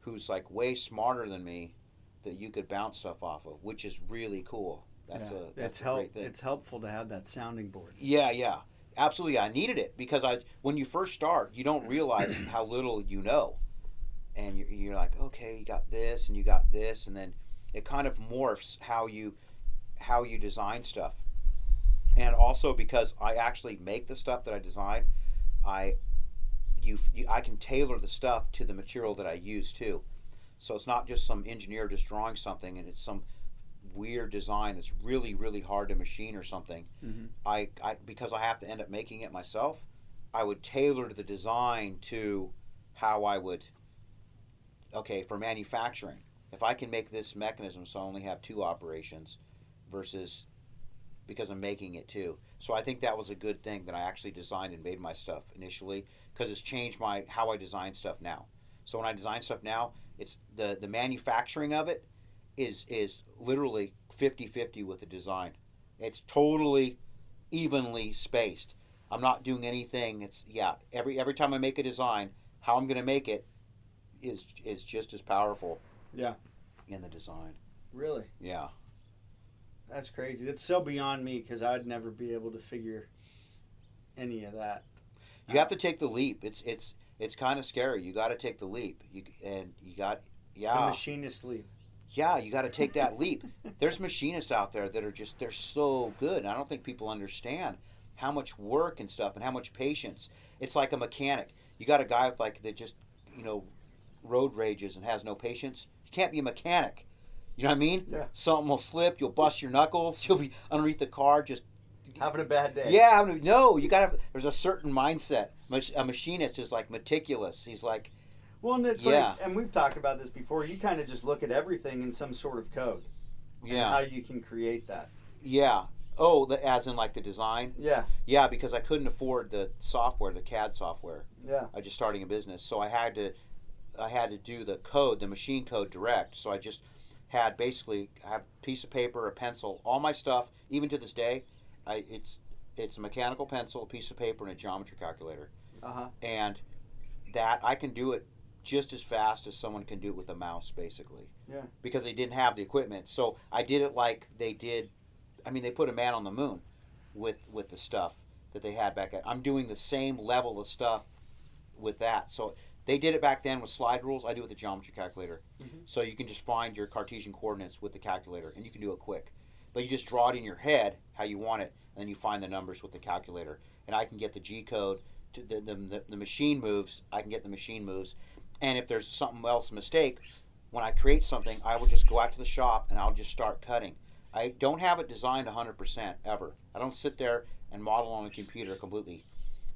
who's like way smarter than me that you could bounce stuff off of, which is really cool. That's Yeah. a that's it's a help. great thing. It's helpful to have that sounding board. Yeah, yeah, absolutely. I needed it because I when you first start, you don't realize how little you know, and you're, you're like, okay, you got this and you got this, and then it kind of morphs how you how you design stuff, and also because I actually make the stuff that I design, I you, you I can tailor the stuff to the material that I use too, so it's not just some engineer just drawing something and it's some weird design that's really really hard to machine or something Mhm. I, I because I have to end up making it myself, I would tailor the design to how I would. Okay, for manufacturing, if I can make this mechanism so I only have two operations, versus because I'm making it too. So I think that was a good thing that I actually designed and made my stuff initially because it's changed my how I design stuff now. So when I design stuff now, it's the the manufacturing of it is is literally 50-50 with the design. It's totally evenly spaced. I'm not doing anything. It's yeah. Every every time I make a design, how I'm going to make it is is just as powerful. Yeah. In the design. Really, Yeah. That's crazy. That's so beyond me because I'd never be able to figure any of that. You have to take the leap. It's it's it's kind of scary. You got to take the leap. You and you got yeah. The machinist leap. yeah. You got to take that leap. There's machinists out there that are just they're so good. And I don't think people understand how much work and stuff and how much patience. It's like a mechanic. You got a guy with like that just you know road rages and has no patience. You can't be a mechanic. You know what I mean? Yeah. Something will slip. You'll bust your knuckles. You'll be underneath the car just Having a bad day. yeah, I mean, no, you gotta. There's a certain mindset. A machinist is like meticulous. He's like, Well, and it's Yeah. like, and we've talked about this before. You kind of just look at everything in some sort of code. yeah, how you can create that. yeah. Oh, the, as in like the design. Yeah. Yeah, because I couldn't afford the software, the CAD software. Yeah. I just starting a business, so I had to, I had to do the code, the machine code direct. So I just had basically I have a piece of paper, a pencil, all my stuff. Even to this day, I it's it's a mechanical pencil, a piece of paper, and a geometry calculator. Uh huh. and that I can do it just as fast as someone can do it with a mouse, basically. Yeah. Because they didn't have the equipment, so I did it like they did. I mean, they put a man on the moon with with the stuff that they had back. At, I'm doing the same level of stuff with that. So they did it back then with slide rules. I do it with the geometry calculator. Mhm. So you can just find your Cartesian coordinates with the calculator, and you can do it quick. But you just draw it in your head how you want it, and then you find the numbers with the calculator. And I can get the G code to the, the, the, the machine moves, I can get the machine moves. And if there's something else mistake, when I create something, I will just go out to the shop and I'll just start cutting. I don't have it designed 100% ever. I don't sit there and model on a computer completely.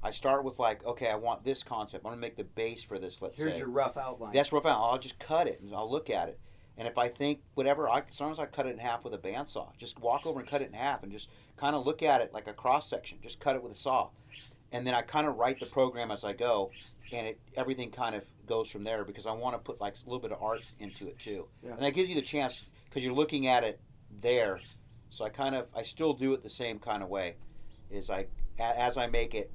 I start with like, okay, I want this concept. I'm gonna make the base for this. Let's Here's say your rough outline. that's rough out. I'll just cut it and I'll look at it. And if I think whatever, I sometimes I cut it in half with a bandsaw. Just walk over and cut it in half and just kind of look at it like a cross section. Just cut it with a saw, and then I kind of write the program as I go, and it everything kind of goes from there because I want to put like a little bit of art into it too, Yeah. and that gives you the chance because you're looking at it there. So I kind of I still do it the same kind of way, is I as I make it,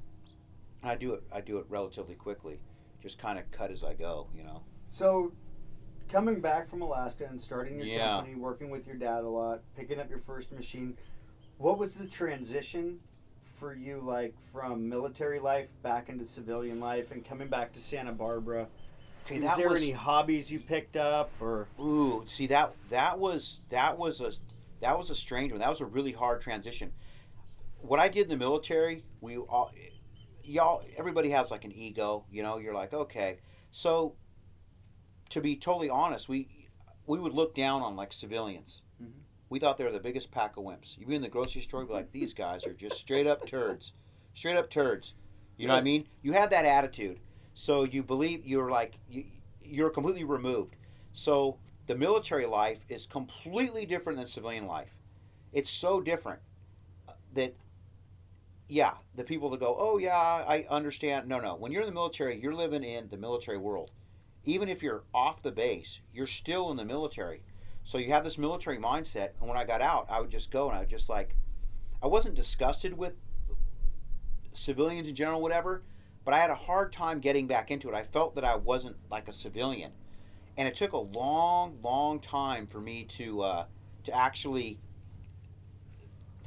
and I do it I do it relatively quickly, just kind of cut as I go, you know. So, coming back from Alaska and starting your Yeah. company, working with your dad a lot, picking up your first machine, what was the transition for you like from military life back into civilian life and coming back to Santa Barbara? Okay, Is there was any hobbies you picked up or ooh. See that that was that was a that was a strange one. That was a really hard transition. What I did in the military, we all y'all everybody has like an ego, you know. You're like, okay, so to be totally honest, we we would look down on like civilians. Mhm. We thought they were the biggest pack of wimps. You'd be in the grocery store, be like, these guys are just straight up turds, straight up turds. You know what I mean? You had that attitude, so you believe you're like you, you're completely removed. So the military life is completely different than civilian life. It's so different uh, that yeah, the people that go, oh yeah, I understand. No, no. When you're in the military, you're living in the military world. Even if you're off the base, you're still in the military. So you have this military mindset. And when I got out, I would just go and I would just like, I wasn't disgusted with civilians in general, whatever, but I had a hard time getting back into it. I felt that I wasn't like a civilian, and it took a long, long time for me to uh, to actually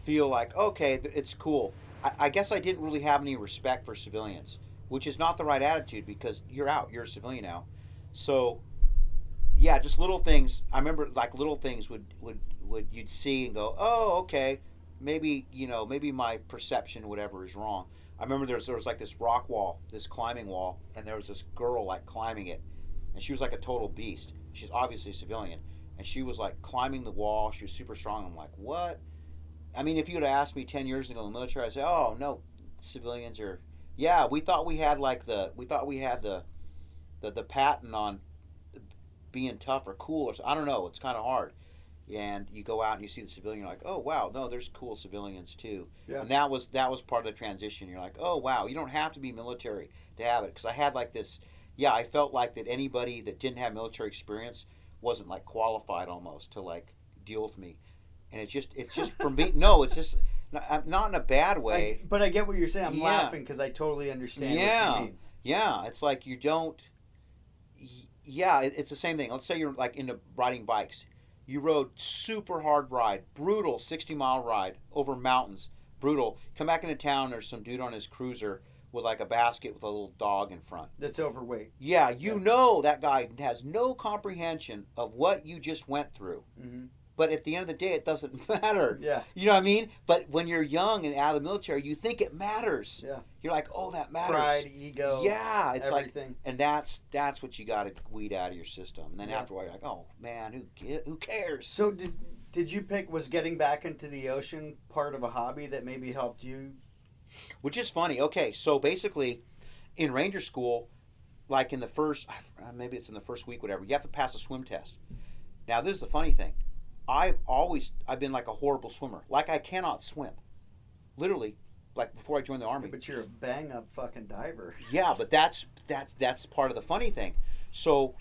feel like okay, it's cool. I, guess I didn't really have any respect for civilians, which is not the right attitude because you're out, you're a civilian now. So, yeah, just little things. I remember like little things would would would you'd see and go, oh, okay, maybe you know maybe my perception whatever is wrong. I remember there was, there was like this rock wall, this climbing wall, and there was this girl like climbing it, and she was like a total beast. She's obviously a civilian, and she was like climbing the wall. She was super strong. I'm like, what? I mean, if you had asked me ten years ago in the military, I'd say, oh no, civilians are. Yeah, we thought we had like the we thought we had the the, the patent on being tough or cool or so- I don't know. It's kind of hard. And you go out and you see the civilian, you're like, oh wow, no, there's cool civilians too. Yeah. And that was that was part of the transition. You're like, oh wow, you don't have to be military to have it. Because I had like this, yeah, I felt like that anybody that didn't have military experience wasn't like qualified almost to like deal with me. And it's just it's just for me. No, it's just not, not in a bad way. I, but I get what you're saying. I'm Yeah. laughing because I totally understand Yeah. what you mean. Yeah, it's like you don't. Yeah, it's the same thing. Let's say you're like into riding bikes. You rode super hard ride, brutal 60 mile ride over mountains, brutal. Come back into town, there's some dude on his cruiser with like a basket with a little dog in front. That's overweight. Yeah, you Yeah. know that guy has no comprehension of what you just went through. hmm But at the end of the day, it doesn't matter. Yeah. You know what I mean? But when you're young and out of the military, you think it matters. Yeah. You're like, oh, that matters. Pride, ego. Yeah, it's like and that's that's what you got to weed out of your system. And then Yeah. after a while, you're like, oh man, who who cares? So did did you pick was getting back into the ocean part of a hobby that maybe helped you? Which is funny. Okay, so basically, in ranger school, like in the first maybe it's in the first week, whatever, you have to pass a swim test. Now this is the funny thing. I've always I've been like a horrible swimmer. Like I cannot swim. Literally, like before I joined the army. But you're a bang up fucking diver. Yeah, but that's that's that's part of the funny thing. So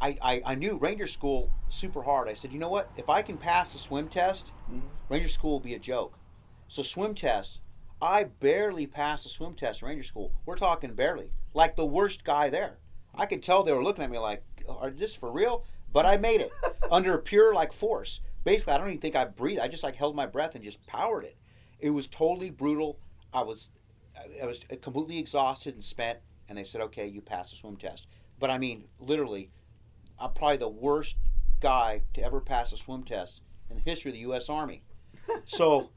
I, I, I knew Ranger School super hard. I said, you know what? If I can pass the swim test, Mhm. Ranger School will be a joke. So swim test, I barely passed the swim test in Ranger School. We're talking barely. Like the worst guy there. I could tell they were looking at me like, are this for real? But I made it under pure like force. Basically, I don't even think I breathed. I just like held my breath and just powered it. It was totally brutal. I was I was completely exhausted and spent, and they said, "Okay, you passed the swim test." But I mean, literally, I'm probably the worst guy to ever pass a swim test in the history of the U.S. Army. So,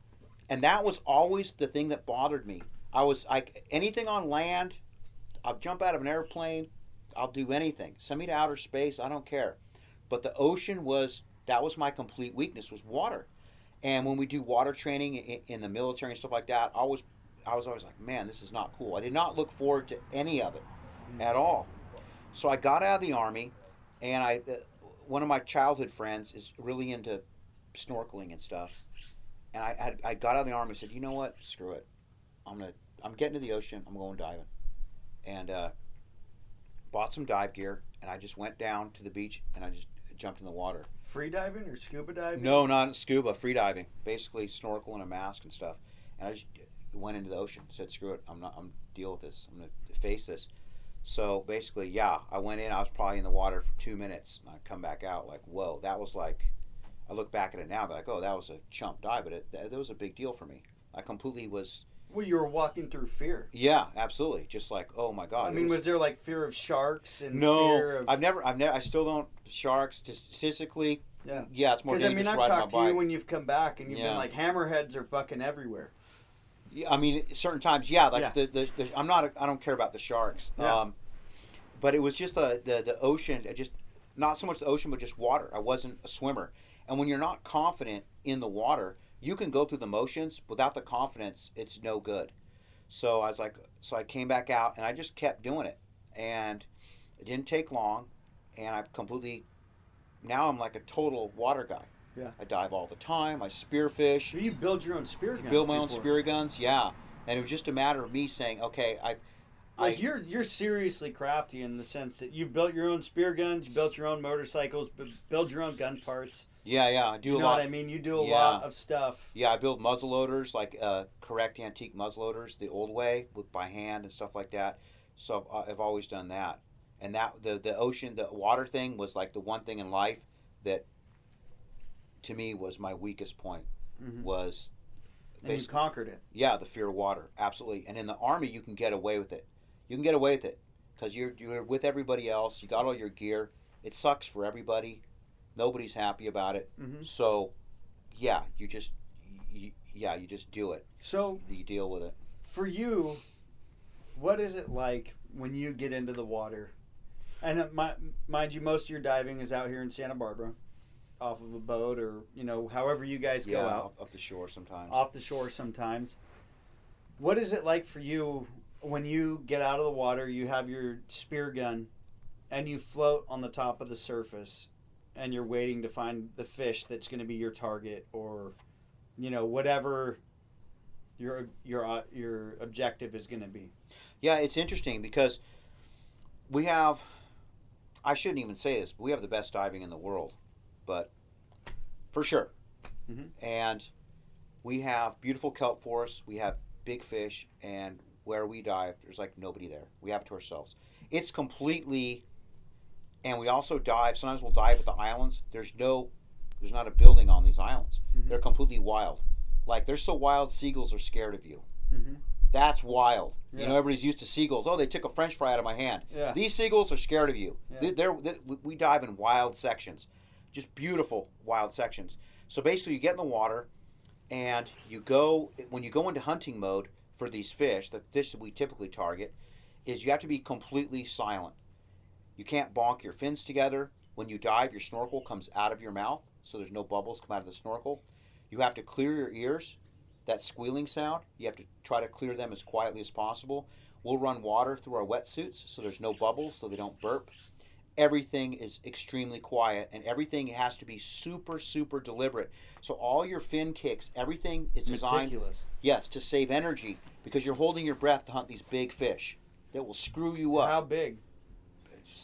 and that was always the thing that bothered me. I was like anything on land, I'll jump out of an airplane, I'll do anything. Send me to outer space, I don't care. But the ocean was that was my complete weakness was water. And when we do water training in, in the military and stuff like that, I was I was always like, man, this is not cool. I did not look forward to any of it at all. So I got out of the army, and I uh, one of my childhood friends is really into snorkeling and stuff. And I had, I got out of the army and said, you know what, screw it, I'm gonna I'm getting to the ocean. I'm going diving, and uh, bought some dive gear, and I just went down to the beach and I just jumped in the water. Free diving or scuba diving? No, not scuba, free diving, basically snorkel and a mask and stuff. And I just went into the ocean. Said, "Screw it, I'm not. I'm deal with this. I'm gonna face this." So basically, yeah, I went in. I was probably in the water for two minutes, and I come back out like, "Whoa, that was like." I look back at it now, be like, "Oh, that was a chump dive," but it, that, that was a big deal for me. I completely was. Well, you were walking through fear. Yeah, absolutely. Just like, oh my god. I mean, was- was there like fear of sharks and no, fear of? I've never, I've never, I still don't sharks. Statistically, Yeah. yeah, it's more Because I mean, I've talked to bike. you when you've come back, and you've Yeah. been like, hammerheads are fucking everywhere. Yeah, I mean, certain times, yeah. Like Yeah. The, the, the, I'm not. I don't care about the sharks. Yeah. Um, but it was just the, the the ocean. Just not so much the ocean, but just water. I wasn't a swimmer, and when you're not confident in the water, you can go through the motions without the confidence. It's no good. So I was like, so I came back out and I just kept doing it, and it didn't take long, and I've completely. Now I'm like a total water guy. Yeah. I dive all the time. I spearfish. You build your own spear gun. build my own spear guns. Yeah, and it was just a matter of me saying, okay, I. Like I, you're you're seriously crafty in the sense that you built your own spear guns, you built your own motorcycles, bu- build your own gun parts. Yeah, yeah, I do You a know lot. what I mean? You do a Yeah. lot of stuff. Yeah, I build muzzle loaders, like uh, correct antique muzzle loaders, the old way, with by hand and stuff like that. So uh, I've always done that. And that the the ocean, the water thing was like the one thing in life that, to me, was my weakest point. Mhm. Was And you conquered it. yeah, the fear of water, absolutely. And in the army, you can get away with it. You can get away with it because you're you're with everybody else. You got all your gear. It sucks for everybody. Nobody's happy about it. hmm So, yeah, you just, you, yeah, you just do it. So You deal with it. for you, what is it like when you get into the water? And uh, mi- mind you, most of your diving is out here in Santa Barbara, off of a boat or you know however you guys yeah, go out. off the shore sometimes. off the shore sometimes. What is it like for you when you get out of the water, you have your spear gun, and you float on the top of the surface, and you're waiting to find the fish that's going to be your target, or, you know, whatever your your uh, your objective is going to be. Yeah, it's interesting because we have. I shouldn't even say this. But we have the best diving in the world, but for sure. Mhm. And we have beautiful kelp forests. We have big fish, and where we dive, there's like nobody there. We have it to ourselves. It's completely. And we also dive. Sometimes we'll dive at the islands. There's no. There's not a building on these islands. Mhm. They're completely wild. Like they're so wild, seagulls are scared of you. Mm-hmm. That's wild. You know, everybody's used to seagulls. Oh, they took a French fry out of my hand. Yeah. These seagulls are scared of you. Yeah. They- They're, they we dive in wild sections, just beautiful wild sections. So basically, you get in the water, and you go when you go into hunting mode for these fish. The fish that we typically target is you have to be completely silent. You can't bonk your fins together. When you dive, your snorkel comes out of your mouth, so there's no bubbles come out of the snorkel. You have to clear your ears. That squealing sound, you have to try to clear them as quietly as possible. We'll run water through our wetsuits so there's no bubbles, so they don't burp. Everything is extremely quiet, and everything has to be super, super deliberate. So all your fin kicks, everything is designed, Meticulous. yes, to save energy because you're holding your breath to hunt these big fish that will screw you up. How big?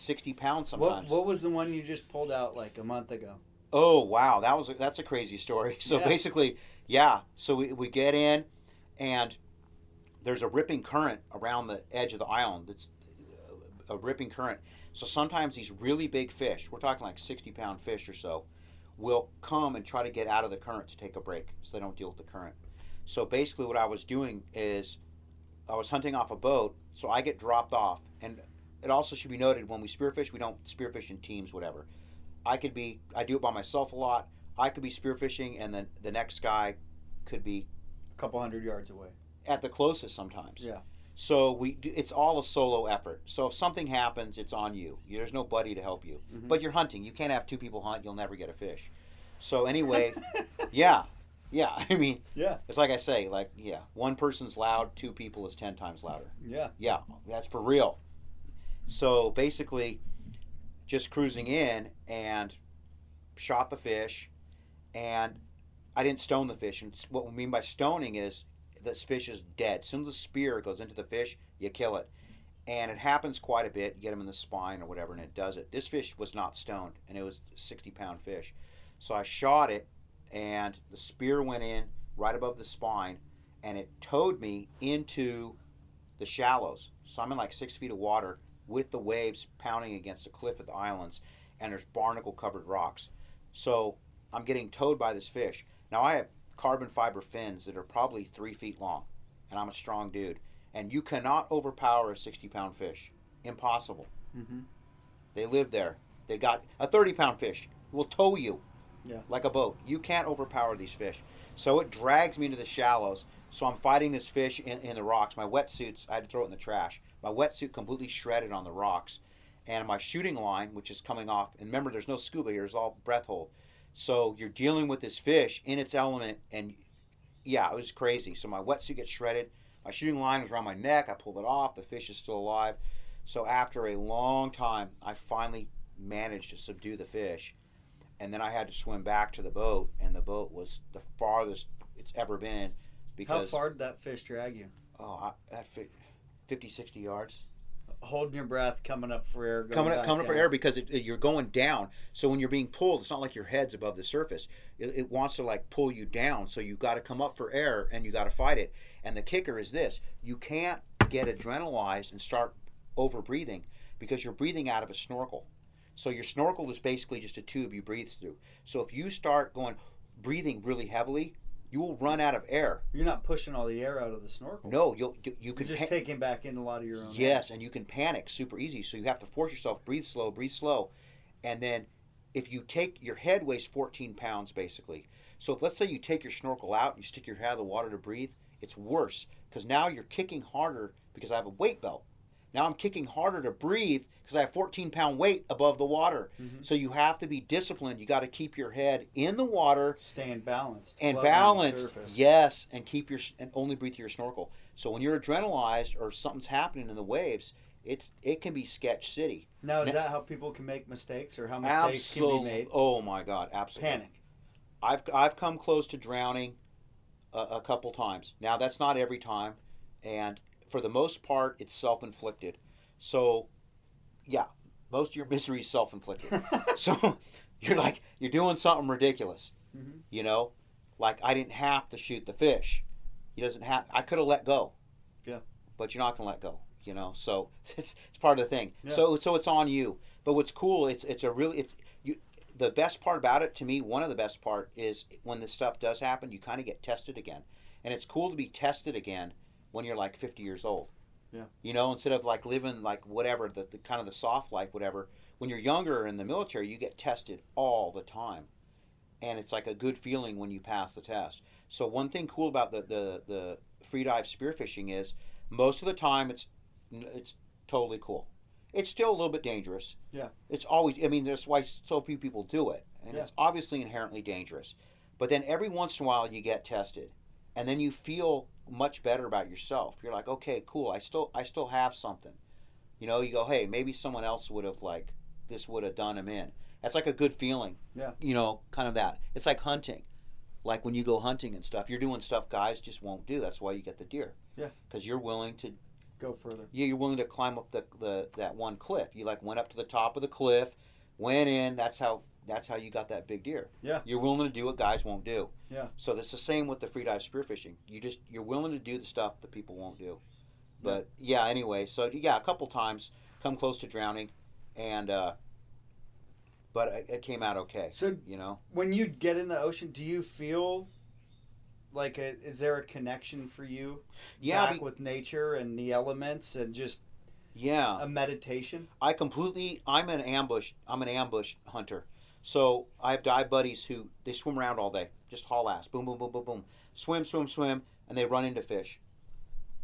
60 pounds What, sometimes. what was the one you just pulled out like a month ago? Oh wow, that was a, that's a crazy story. So Yeah. basically, yeah. So we, we get in, and there's a ripping current around the edge of the island. It's uh, a ripping current. So sometimes these really big fish, we're talking like 60 pound fish or so, will come and try to get out of the current to take a break, so they don't deal with the current. So basically, what I was doing is, I was hunting off a boat, so I get dropped off, and it also should be noted when we spearfish, we don't spearfish in teams, whatever. I could be I do it by myself a lot. I could be spearfishing and then the next guy could be A couple hundred yards away. at the closest sometimes. Yeah. So we do, it's all a solo effort. So if something happens, it's on you. There's no buddy to help you. Mhm. But you're hunting. You can't have two people hunt. You'll never get a fish. So anyway, yeah, yeah. I mean, Yeah. it's like I say, like yeah, one person's loud, two people is ten times louder. Yeah. Yeah, that's for real. So basically, just cruising in and shot the fish, and I didn't stone the fish. And what we mean by stoning is this fish is dead. As soon as the spear goes into the fish, you kill it. And it happens quite a bit. You get them in the spine or whatever, and it does it. This fish was not stoned, and it was a 60 pound fish. So I shot it, and the spear went in right above the spine, and it towed me into the shallows. So I'm in like six feet of water with the waves pounding against the cliff of the islands, and there's barnacle covered rocks. So I'm getting towed by this fish. Now I have carbon fiber fins that are probably three feet long, and I'm a strong dude. And you cannot overpower a 60 pound fish. Impossible. Mm-hmm. They live there. They got a 30 pound fish will tow you Yeah. like a boat. You can't overpower these fish. So it drags me into the shallows. So I'm fighting this fish in, in the rocks. My wetsuits, I had to throw it in the trash. My wetsuit completely shredded on the rocks. and my shooting line, which is coming off. And remember, there's no scuba here; it's all breath hold. So you're dealing with this fish in its element, and yeah, it was crazy. So my wetsuit gets shredded. My shooting line was around my neck. I pulled it off. The fish is still alive. So after a long time, I finally managed to subdue the fish, and then I had to swim back to the boat, and the boat was the farthest it's ever been. Because How far did that fish drag you? Oh, I, that fi 50, 60 yards. Holding your breath, coming up for air, going coming up, coming up for air because it, it- you're going down. So when you're being pulled, it's not like your head's above the surface. It, it wants to like pull you down. So you got to come up for air and you got to fight it. And the kicker is this: you can't get adrenalized and start over breathing because you're breathing out of a snorkel. So your snorkel is basically just a tube you breathe through. So if you start going breathing really heavily, you will run out of air. You're not pushing all the air out of the snorkel. No, you'll you, you You're can just pa- taking back in a lot of your own. Yes, and you can panic super easy. So you have to force yourself, breathe slow, breathe slow. And then if you take your head weighs 14 pounds basically. So if let's say you take your snorkel out and you stick your head out of the water to breathe, it's worse because now you're kicking harder because I have a weight belt. Now I'm kicking harder to breathe because I have 14 pound weight above the water. Mm-hmm. So you have to be disciplined. You got to keep your head in the water Staying balanced and balanced. Yes, and keep your and only breathe through your snorkel. So when you're adrenalized or something's happening in the waves, it's it can be sketch city. Now is Now- that how people can make mistakes, or how mistakes can be made? Oh my God, absolutely. Panic. I've I've come close to drowning a, a couple times. Now that's not every time, and for the most part, it's self-inflicted. So, yeah, most of your misery is self-inflicted. so you're like you're doing something ridiculous, Mhm. you know, like I didn't have to shoot the fish. He doesn't have. I could have let go. Yeah. But you're not gonna let go. You know, so it's it's part of the thing. Yeah. So so it's on you. But what's cool? It's it's a really it's you. The best part about it to me, one of the best part is when this stuff does happen, you kind of get tested again, and it's cool to be tested again when you're like 50 years old. Yeah. You know, instead of like living like whatever the, the kind of the soft life, whatever. When you're younger in the military, you get tested all the time, and it's like a good feeling when you pass the test. So one thing cool about the the, the free dive spearfishing is most of the time it's it's totally cool. It's still a little bit dangerous. Yeah. It's always. I mean, that's why so few people do it, and Yeah. it's obviously inherently dangerous. But then every once in a while you get tested, and then you feel much better about yourself. You're like, okay, cool. I still I still have something. You know, you go, hey, maybe someone else would have like this would have done him in. That's like a good feeling. Yeah. You know, kind of that. It's like hunting. Like when you go hunting and stuff, you're doing stuff guys just won't do. That's why you get the deer. Yeah. Because you're willing to Go further. yeah, you're willing to climb up the, the that one cliff. You like went up to the top of the cliff, went in. That's how that's how you got that big deer. Yeah. You're willing to do what guys won't do. Yeah. So that's the same with the free dive spearfishing. You just you're willing to do the stuff that people won't do. But yeah, anyway, so yeah, a couple times come close to drowning, and uh, but it, it came out okay. So You know, when you get in the ocean, do you feel like a, is there a connection for you yeah, back be- with nature and the elements and just yeah. a meditation? I completely. I'm an ambush. I'm an ambush hunter. So I have dive buddies who they swim around all day, just haul ass, boom, boom, boom, boom, boom, swim, swim, swim, and they run into fish.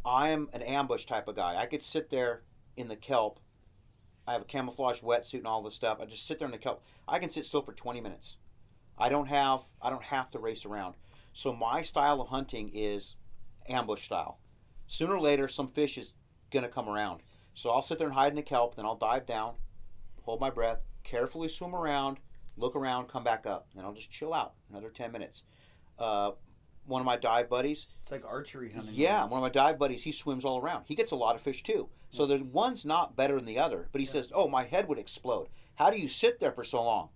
I am an ambush type of guy. I could sit there in the kelp. I have a camouflage wetsuit and all this stuff. I just sit there in the kelp. I can sit still for 20 minutes. I don't have. I don't have to race around. So my style of hunting is ambush style. Sooner or later, some fish is gonna come around. So I'll sit there and hide in the kelp, then I'll dive down, hold my breath, carefully swim around, look around, come back up, and I'll just chill out another 10 minutes. Uh, one of my dive buddies, It's like archery hunting. yeah, almost. one of my dive buddies, he swims all around. He gets a lot of fish too. So the one's not better than the other, but he says, "Oh, my head would explode. How do you sit there for so long?"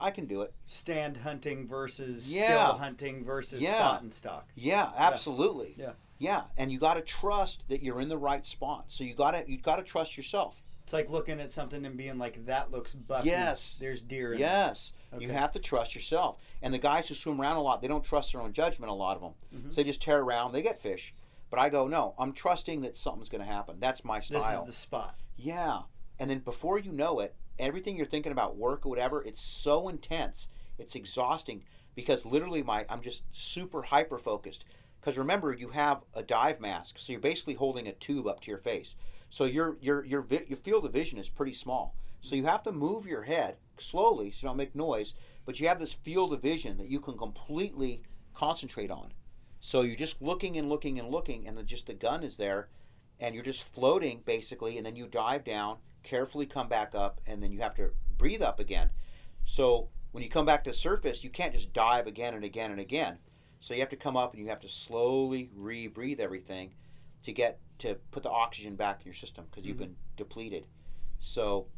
I can do it. stand hunting versus Yeah. still hunting versus Yeah. spot and stalk. Yeah, absolutely. Yeah. Yeah, and you got to trust that you're in the right spot. So you got to you got to trust yourself. It's like looking at something and being like, "That looks bucky." Yes. there's deer. In Yes, you have to trust yourself. And the guys who swim around a lot, they don't trust their own judgment. A lot of them, Mm-hmm. so they just tear around. They get fish, but I go, no, I'm trusting that something's going to happen. That's my it. This is the spot. Yeah, and then before you know it, everything you're thinking about work or whatever, it's so intense, it's exhausting because literally my I'm just super hyper focused. Because remember, you have a dive mask, so you're basically holding a tube up to your face. So your your your your field of vision is pretty small. So you have to move your head slowly so you don't make noise, but you have this field of vision that you can completely concentrate on. So you're just looking and looking and looking, and the, just the gun is there, and you're just floating basically, and then you dive down, carefully come back up, and then you have to breathe up again. So when you come back to the surface, you can't just dive again and again and again. So you have to come up and you have to slowly re-breathe everything to get to put the oxygen back in your system because you've Mhm. been depleted. So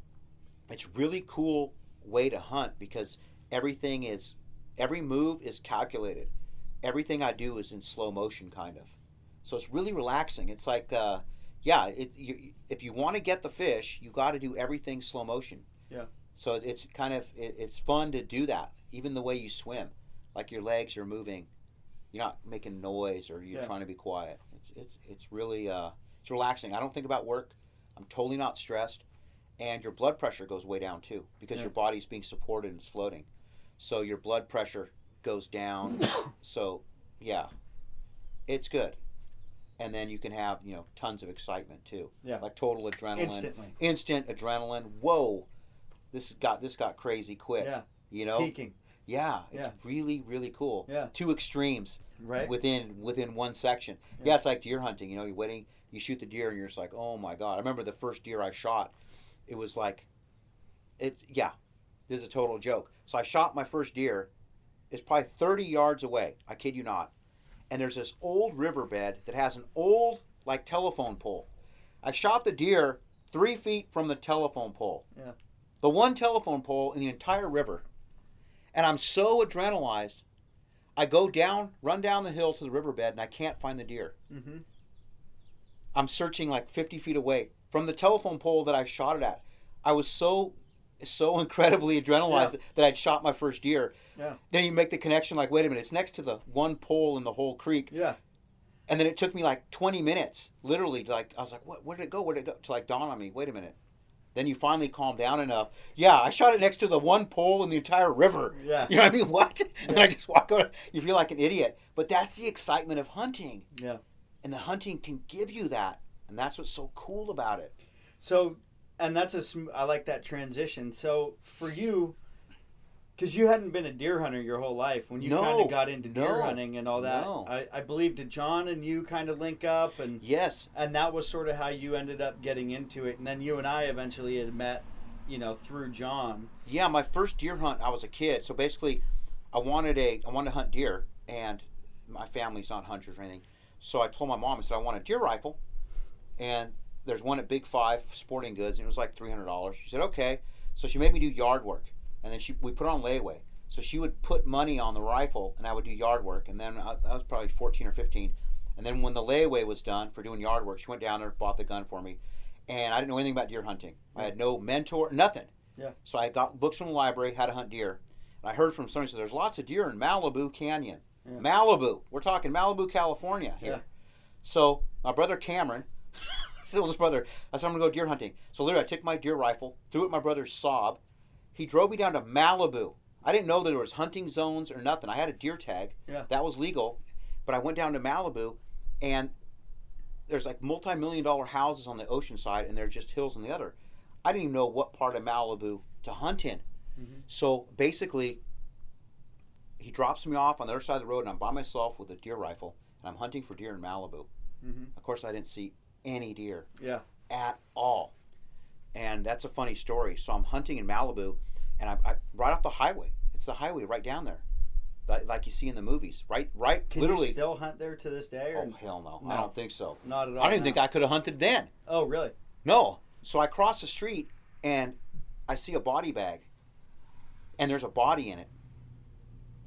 it's really cool way to hunt because everything is every move is calculated. Everything I do is in slow motion kind of. So it's really relaxing. It's like uh, yeah, it, you, if you want to get the fish, you got to do everything slow motion. Yeah. So it's kind of it, it's fun to do that. Even the way you swim, like your legs are moving, you're not making noise or you're Yeah. trying to be quiet. It's it's it's really uh, it's relaxing. I don't think about work. I'm totally not stressed, and your blood pressure goes way down too because Yeah. your body's being supported and it's floating. So your blood pressure goes down. so yeah, it's good. And then you can have you know tons of excitement too. Yeah. Like total adrenaline Instantly. instant adrenaline. Whoa, this got this got crazy quick. Yeah. You know, Peaking. yeah, it's Yeah. really really cool. Yeah. two extremes Right. within within one section. Yeah. Yeah. it's like deer hunting. You know, you're waiting, you shoot the deer, and you're just like, oh my god. I remember the first deer I shot. It was like, it yeah, this is a total joke. So I shot my first deer. It's probably 30 yards away. I kid you not. And there's this old riverbed that has an old like telephone pole. I shot the deer three feet from the telephone pole. Yeah. The one telephone pole in the entire river. And I'm so adrenalized. I go down, run down the hill to the riverbed, and I can't find the deer. Mm-hmm. I'm searching like 50 feet away from the telephone pole that I shot it at. I was so, so incredibly adrenalized that I'd shot my first deer. Yeah. Then you make the connection like, wait a minute, it's next to the one pole in the whole creek. Yeah. And then it took me like 20 minutes, literally. To like I was like, what? Where did it go? Where did it go? To like dawn on me. Wait a minute. Then you finally calm down enough. Yeah, I shot it next to the one pole in the entire river. Yeah. You know what I mean? What? And I just walk out. You feel like an idiot. But that's the excitement of hunting, Yeah. and the hunting can give you that, and that's what's so cool about it. So, and that's a sm- I like that transition. So for you, because you hadn't been a deer hunter your whole life, when you No, kind of got into deer no, hunting and all that, no. I, I believe did John and you kind of link up and Yes. and that was sort of how you ended up getting into it. And then you and I eventually had met, you know, through John. Yeah, my first deer hunt, I was a kid. So basically, I wanted a, I wanted to hunt deer, and my family's not hunters or anything. So I told my mom, I said, I want a deer rifle, and there's one at Big Five Sporting Goods, and it was like three hundred dollars. She said, okay. So she made me do yard work, and then she we put on layaway. So she would put money on the rifle, and I would do yard work. And then uh, I, I was probably fourteen or fifteen. And then when the layaway was done for doing yard work, she went down there, bought the gun for me, and I didn't know anything about deer hunting. I had no mentor, nothing. Yeah. So I got books from the library, how to hunt deer. And I heard from somebody said there's lots of deer in Malibu Canyon. Yeah. Malibu. We're talking Malibu, California here. Yeah. So my brother Cameron, his oldest brother, I said I'm gonna go deer hunting. So literally I took my deer rifle, threw it at my brother's sob. He drove me down to Malibu. I didn't know that there was hunting zones or nothing. I had a deer tag. Yeah. That was legal. But I went down to Malibu and there's like multi-million dollar houses on the ocean side and there's just hills on the other. I didn't even know what part of Malibu to hunt in. Mhm. So basically, he drops me off on the other side of the road, and I'm by myself with a deer rifle, and I'm hunting for deer in Malibu. Mm-hmm. Of course, I didn't see any deer Yeah. at all, and that's a funny story. So I'm hunting in Malibu, and I, I right off the highway. It's the highway right down there, like, like you see in the movies. Right, right, Can literally. you still hunt there to this day, or oh hell no. No. I don't think so. not at all? I didn't now? think I could have hunted then. Oh, really? No. So I cross the street and I see a body bag, and there's a body in it.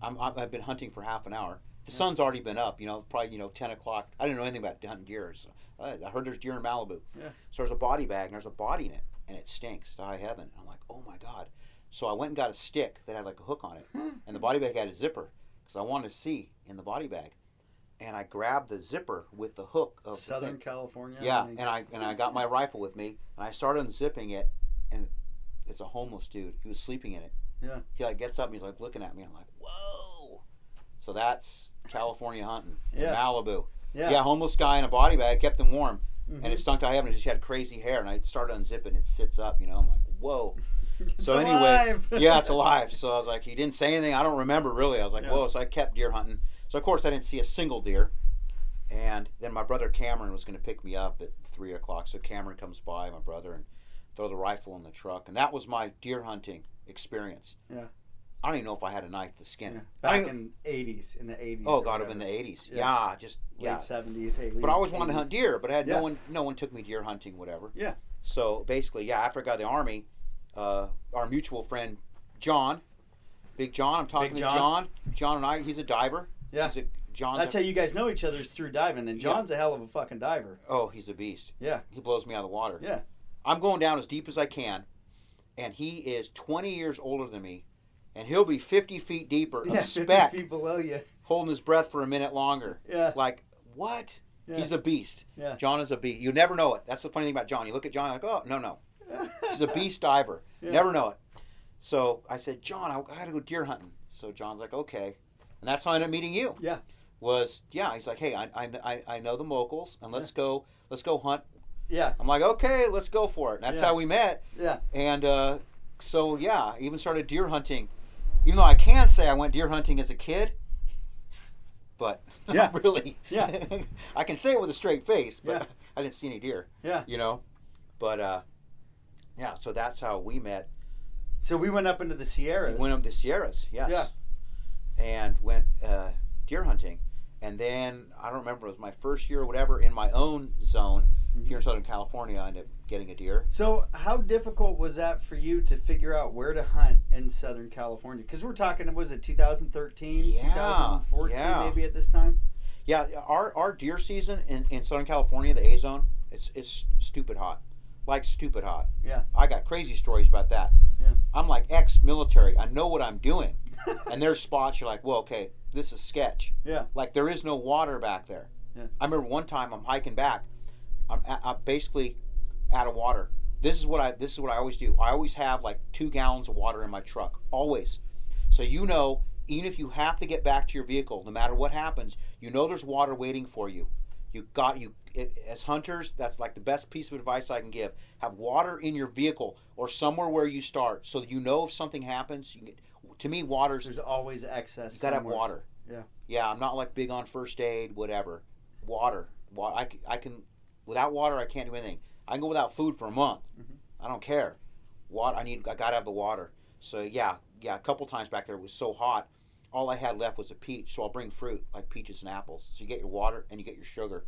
I'm, I've been hunting for half an hour. The sun's already been up, you know, probably you know ten o'clock. I didn't know anything about hunting deer. So I I heard there's deer in Malibu. Yeah. So there's a body bag and there's a body in it, and it stinks to high heaven. I'm like, oh my god. So I went and got a stick that had like a hook on it, hmm. and the body bag had a zipper because I wanted to see in the body bag. And I grabbed the zipper with the hook of Southern. California. Yeah, and I and I got my rifle with me, and I started unzipping it, and it's a homeless dude. He was sleeping in it. Yeah. He like gets up and he's like looking at me. I'm like, whoa. So that's California hunting. in Yeah. Malibu. yeah. Yeah. homeless guy in a body bag kept him warm, Mhm. and it stunk to heaven. It just had crazy hair, and I started unzipping. It sits up. You know, I'm like, whoa. It's so anyway, alive. yeah, it's alive. So I was like, he didn't say anything. I don't remember really. I was like, Yeah. whoa. So I kept deer hunting. So of course I didn't see a single deer. And then my brother Cameron was going to pick me up at three o'clock. So Cameron comes by, my brother, and throw the rifle in the truck. And that was my deer hunting experience. Yeah. I don't even know if I had a knife to skin it. Back in eighties, in the eighties. Oh God, in the eighties. Yeah. Yeah. just late yeah. seventies, eighties. But I always wanted to hunt deer, but I had Yeah. no one. No one took me deer hunting, whatever. Yeah. So basically, yeah. After I got the army, uh, our mutual friend John, Big John. I'm talking Big to John. John. John and I. He's a diver. Yeah. He's a John's. That's how you guys know each other is through diving, and. John's a hell of a fucking diver. oh, he's a beast. Yeah. He blows me out of the water. Yeah. I'm going down as deep as I can, and he is 20 years older than me, and he'll be 50 feet deeper, Yeah, a 50 speck, feet below you. holding his breath for a minute longer. Yeah. Like what? Yeah. He's a beast. Yeah. John is a beast. You never know it. That's the funny thing about John. You look at John, like, oh no no, he's a beast diver. Yeah. Never know it. So I said, John, I, I got to go deer hunting. So John's like, okay, and that's how I ended up meeting you. Yeah. Was yeah, he's like, hey, I, I, I- know the locals, and let's go let's go hunt. Yeah. I'm like, okay, let's go for it. And that's how we met. Yeah. And uh, so yeah, I even started deer hunting. Even though I can say I went deer hunting as a kid, but Yeah. not really. Yeah. I can say it with a straight face, but Yeah. I didn't see any deer. Yeah. You know, but uh, yeah. So that's how we met. So we went up into the We Sierras. went up the Sierras, yes. Yeah. And went uh, deer hunting, and then I don't remember. It was my first year or whatever in my own zone Mm-hmm. here in Southern California. I ended up getting a deer. So how difficult was that for you to figure out where to hunt in Southern California? Because we're talking, was it 2013, Yeah, 2014, yeah. maybe at this time? Yeah, our, our deer season in, in Southern California, the A zone, it's it's stupid hot, like stupid hot. Yeah. I got crazy stories about that. Yeah. I'm like ex-military. I know what I'm doing, and there's spots you're like, well, okay, this is sketch. Yeah. Like there is no water back there. Yeah. I remember one time I'm hiking back, I'm, I'm basically out of water. This is what I this is what I always do. I always have like two gallons of water in my truck, always. So you know, even if you have to get back to your vehicle, no matter what happens, you know there's water waiting for you. You got you it, as hunters. That's like the best piece of advice I can give. Have water in your vehicle or somewhere where you start, so that you know if something happens. You get, to me, water's There's always excess. you gotta have water. Yeah. Yeah, I'm not like big on first aid, whatever. Water. Wa- I, I can, without water, I can't do anything. I can go without food for a month. Mhm. I don't care. Water. I need. I gotta have the water. So yeah, yeah. A couple times back there it was so hot. All I had left was a peach. So I'll bring fruit like peaches and apples. So you get your water and you get your sugar,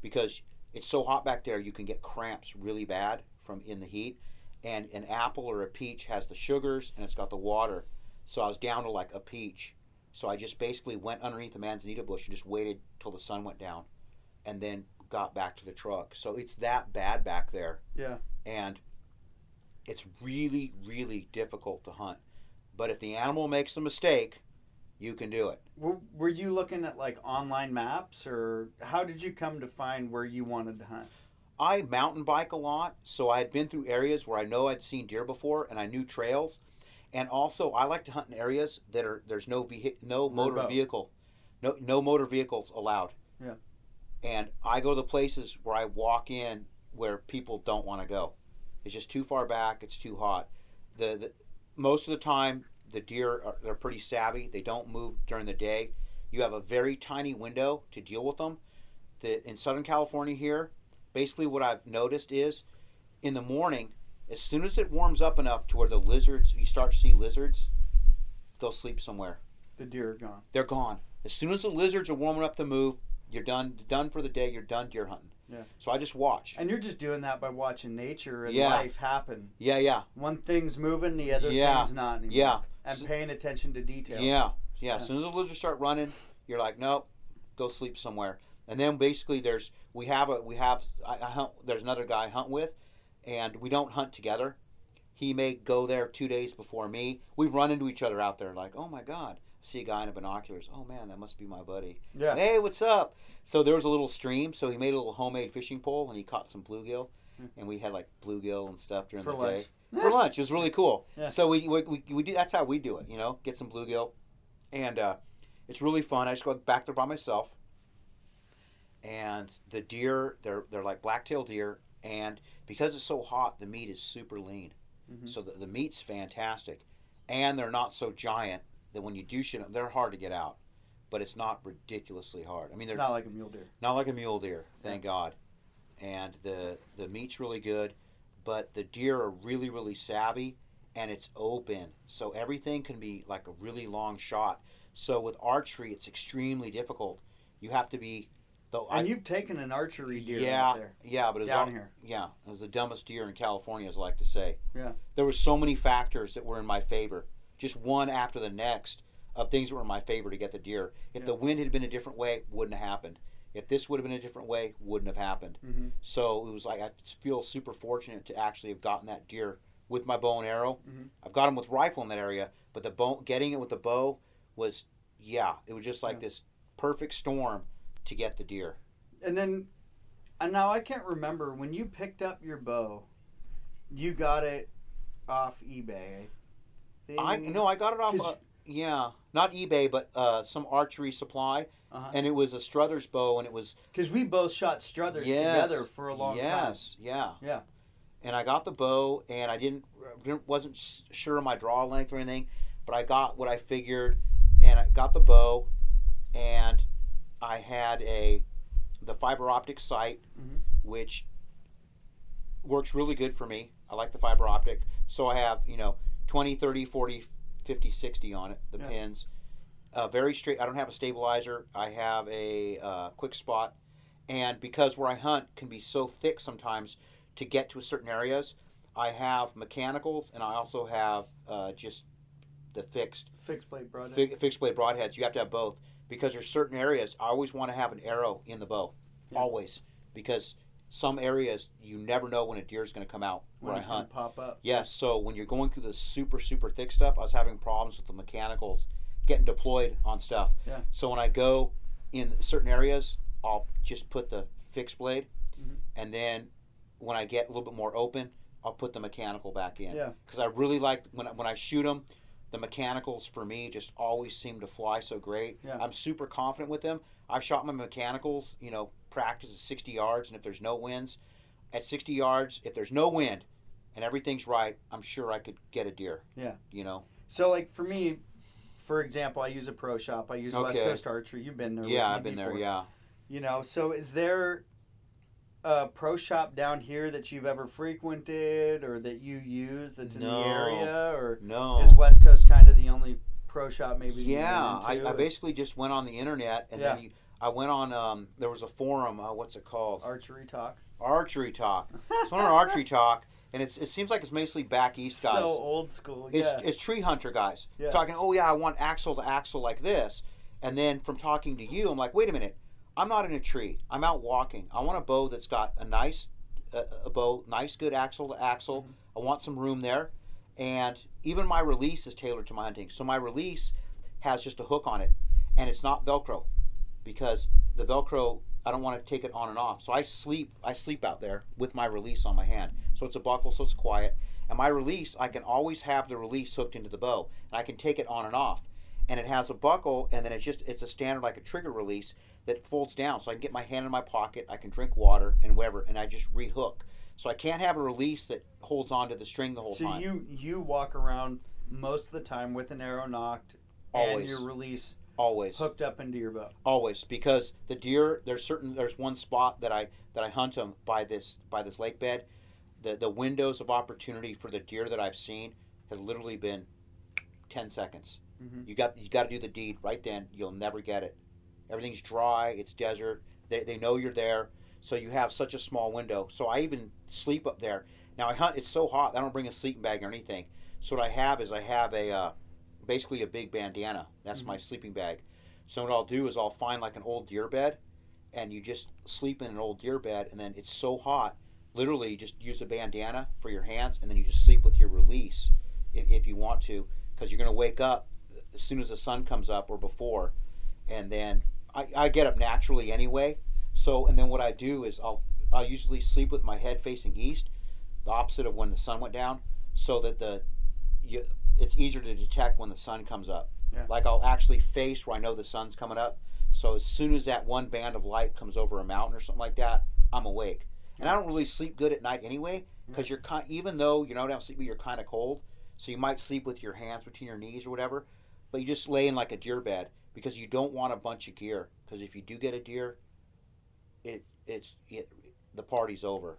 because it's so hot back there. You can get cramps really bad from in the heat. And an apple or a peach has the sugars and it's got the water. So I was down to like a peach. So I just basically went underneath the manzanita bush and just waited till the sun went down, and then got back to the truck. So it's that bad back there, Yeah. and it's really, really difficult to hunt. But if the animal makes a mistake, you can do it. Were, were you looking at like online maps, or how did you come to find where you wanted to hunt? I mountain bike a lot, so I had been through areas where I know I'd seen deer before, and I knew trails. And also, I like to hunt in areas that are there's no vehi- no motor vehicle, no no motor vehicles allowed. Yeah. And I go to the places where I walk in where people don't want to go. It's just too far back. It's too hot. The, the most of the time the deer are they're pretty savvy. They don't move during the day. You have a very tiny window to deal with them. The in Southern California here, basically what I've noticed is in the morning, as soon as it warms up enough to where the lizards you start to see lizards, go sleep somewhere. The deer are gone. They're gone. As soon as the lizards are warm enough to move, you're done done for the day. You're done deer hunting. Yeah. So I just watch. And you're just doing that by watching nature and Yeah. life happen. Yeah, yeah, One thing's moving, the other Yeah. thing's not anymore. yeah, And S- paying attention to detail. yeah, yeah. As soon as the lizards start running, you're like, nope, go sleep somewhere. And then basically, there's we have a we have I, I hunt. There's another guy I hunt with, and we don't hunt together. He may go there two days before me. We've run into each other out there, like, oh my god, see a guy in a binoculars. Oh man, that must be my buddy. Yeah. Hey, what's up? So there was a little stream, so he made a little homemade fishing pole, and he caught some bluegill, Hmm. and we had like bluegill and stuff during For the lunch. day for lunch. It was really cool. Yeah. So we, we, we, we do that's how we do it. You know, get some bluegill, and uh, it's really fun. I just go back there by myself, and the deer they're they're like blacktail deer, and because it's so hot, the meat is super lean. Mhm. So the, the meat's fantastic, and they're not so giant that when you do shoot them, they're hard to get out, but it's not ridiculously hard. I mean, they're Not like a mule deer. not like a mule deer, thank God. And the the meat's really good, but the deer are really really savvy, and it's open, so everything can be like a really long shot. So with archery, it's extremely difficult. You have to be, though. And I, you've taken an archery deer yeah, out there. yeah, but it was Down all- here. Yeah, it was the dumbest deer in California, as I like to say. Yeah. There were so many factors that were in my favor, just one after the next of things that were in my favor to get the deer. If Yeah. the wind had been a different way, wouldn't have happened. If this would have been a different way, wouldn't have happened. Mm-hmm. So it was like I feel super fortunate to actually have gotten that deer with my bow and arrow. Mhm. I've got him with rifle in that area, but the bow, getting it with the bow was, yeah, it was just like Yeah. this perfect storm to get the deer. And then, and now I can't remember when you picked up your bow. You got it off eBay. I I no, I got it off. Uh, yeah, not eBay, but uh, some archery supply, Uh-huh. and it was a Struthers bow, and it was Because we both shot Struthers yes, together for a long time. yes, yeah, Yeah. And I got the bow, and I didn't, didn't wasn't sure of my draw length or anything, but I got what I figured, and I got the bow, and I had a the fiber optic sight, Mhm. which works really good for me. I like the fiber optic, so I have you know 20, 30, 40, 50, 60 on it, the Yeah. pins. Uh, very straight. I don't have a stabilizer. I have a uh, quick spot, and because where I hunt can be so thick sometimes to get to certain areas, I have mechanicals and I also have uh, just the fixed Fixed blade broadhead. fi- fixed blade broadheads. You have to have both because there's certain areas I always want to have an arrow in the bow, Yeah. always because some areas you never know when a deer is going to come out when where I hunt. pop up. Yes, so when you're going through the super super thick stuff, I was having problems with the mechanicals getting deployed on stuff. Yeah. So when I go in certain areas, I'll just put the fixed blade, Mhm. and then when I get a little bit more open, I'll put the mechanical back in. Yeah. Because I really like when I, when I shoot them, the mechanicals for me just always seem to fly so great. Yeah. I'm super confident with them. I've shot my mechanicals, you know, practice at 60 yards, and if there's no winds, at 60 yards, if there's no wind, and everything's right, I'm sure I could get a deer. Yeah. You know. So like for me, for example, I use a pro shop. I use West Coast Archery. You've been there. Yeah, I've been there. Yeah. You know, so is there a pro shop down here that you've ever frequented or that you use that's in No. the area, or No. is West Coast kind of the only pro shop maybe? Yeah, I, I basically just went on the internet and Yeah. then you, I went on. Um, there was a forum. Uh, what's it called? archery talk. Archery Talk. So I'm on Archery Talk, and it's it seems like it's mostly back east guys. So old school. It's, yeah. it's tree hunter guys Yeah. talking. Oh yeah, I want axle to axle like this, and then from talking to you, I'm like, wait a minute, I'm not in a tree. I'm out walking. I want a bow that's got a nice, uh, a bow, nice good axle to axle. Mm-hmm. I want some room there, and even my release is tailored to my hunting. So my release has just a hook on it, and it's not Velcro, because the Velcro I don't want to take it on and off. So I sleep I sleep out there with my release on my hand. So it's a buckle, so it's quiet. And my release, I can always have the release hooked into the bow, and I can take it on and off. And it has a buckle, and then it's just it's a standard like a trigger release that folds down, so I can get my hand in my pocket, I can drink water and whatever, and I just rehook. So I can't have a release that holds onto the string the whole so time. So you you walk around most of the time with an arrow knocked and your release always. hooked up into your bow. always because the deer there's certain there's one spot that i that i hunt them by this by this lake bed the the windows of opportunity for the deer that i've seen has literally been 10 seconds Mhm. you got you got to do the deed right then you'll never get it everything's dry it's desert they, they know you're there so you have such a small window so i even sleep up there now i hunt it's so hot i don't bring a sleeping bag or anything so what i have is i have a uh, basically a big bandana that's Mhm. my sleeping bag so what I'll do is I'll find like an old deer bed, and you just sleep in an old deer bed, and then it's so hot, literally you just use a bandana for your hands, and then you just sleep with your release if, if you want to, because you're gonna wake up as soon as the sun comes up or before, and then I, I get up naturally anyway. So and then what I do is I'll I'll usually sleep with my head facing east, the opposite of when the sun went down, so that the you, it's easier to detect when the sun comes up. Yeah. Like I'll actually face where I know the sun's coming up. So as soon as that one band of light comes over a mountain or something like that, I'm awake. And I don't really sleep good at night anyway because you're kind. Even though you don't have sleep, you're kind of cold, so you might sleep with your hands between your knees or whatever. But you just lay in like a deer bed because you don't want a bunch of gear. Because if you do get a deer, it it's it, the party's over.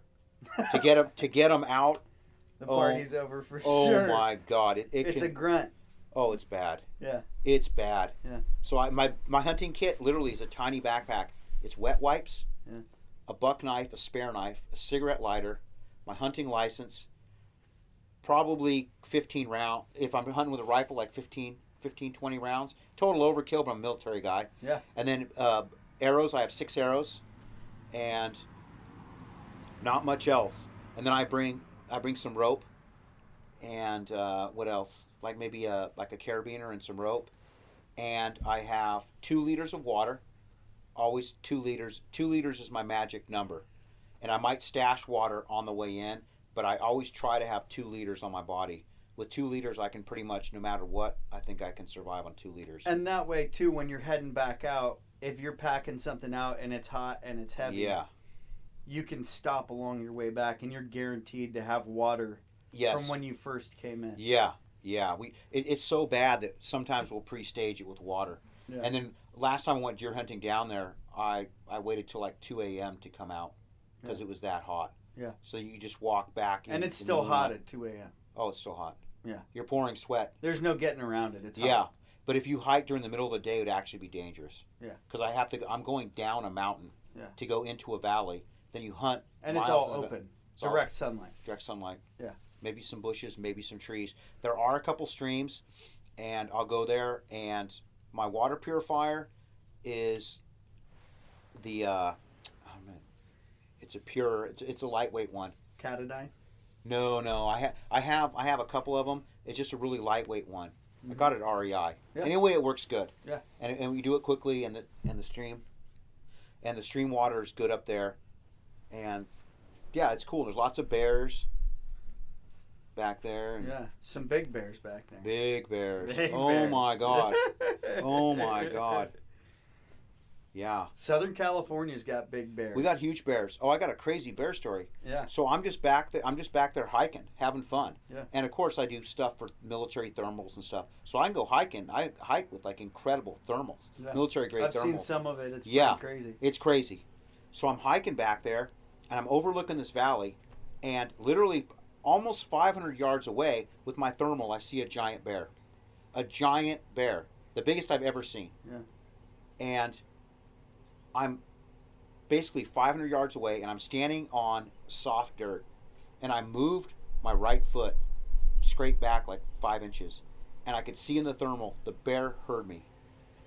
to get them to get them out. The Oh. party's over for Oh sure. Oh my god! It, it It's a grunt. oh, it's bad. Yeah. It's bad. Yeah. So I, my my hunting kit literally is a tiny backpack. It's wet wipes, Yeah. a buck knife, a spare knife, a cigarette lighter, my hunting license, probably 15 round. If I'm hunting with a rifle, like 15, 15 20 rounds. Total overkill, but I'm a military guy. Yeah. And then uh, arrows. I have six arrows, and not much else. And then I bring I bring some rope, and uh, what else? Like maybe a like a carabiner and some rope, and I have two liters of water. Always two liters. Two liters is my magic number, and I might stash water on the way in, but I always try to have two liters on my body. With two liters, I can pretty much, no matter what, I think I can survive on two liters. And that way too, when you're heading back out, if you're packing something out and it's hot and it's heavy, yeah. you can stop along your way back, and you're guaranteed to have water Yes. from when you first came in. Yeah, yeah. We it, it's so bad that sometimes we'll pre-stage it with water. Yeah. And then last time I went deer hunting down there, I I waited till like two a.m. to come out because it was that hot. Yeah. So you just walk back, in- and it's still hot at 2 a.m. Oh, it's still hot. Yeah. You're pouring sweat. There's no getting around it. It's hot. But if you hike during the middle of the day, it would actually be dangerous. Yeah. Because I have to. I'm going down a mountain. Yeah. To go into a valley, then you hunt. and it's all open, It's all- direct sunlight. direct sunlight. Yeah. Maybe some bushes, maybe some trees. There are a couple streams, and I'll go there. And my water purifier is the. Uh, oh man, it's a pure. It's, it's a lightweight one. Katadyn. No, no, I have I have I have a couple of them. It's just a really lightweight one. I got it REI. Yeah. Anyway, it works good. Yeah. And and we do it quickly, and the and the stream, and the stream water is good up there, and yeah, it's cool. There's lots of bears back there, and Yeah. Some big bears back there. big bears. Big oh bears. my god. Oh my god. Yeah. Southern California's got big bears. We got huge bears. Oh, I got a crazy bear story. Yeah. So I'm just back there. I'm just back there hiking, having fun. Yeah. And of course, I do stuff for military thermals and stuff. So I can go hiking. I hike with like incredible thermals, Yeah. military grade I've thermals. seen some of it. It's Yeah. crazy. It's crazy. So I'm hiking back there, and I'm overlooking this valley, and literally almost 500 yards away with my thermal, I see a giant bear, a giant bear, the biggest I've ever seen. Yeah. And I'm basically 500 yards away, and I'm standing on soft dirt, and I moved my right foot straight back like five inches, and I could see in the thermal the bear heard me.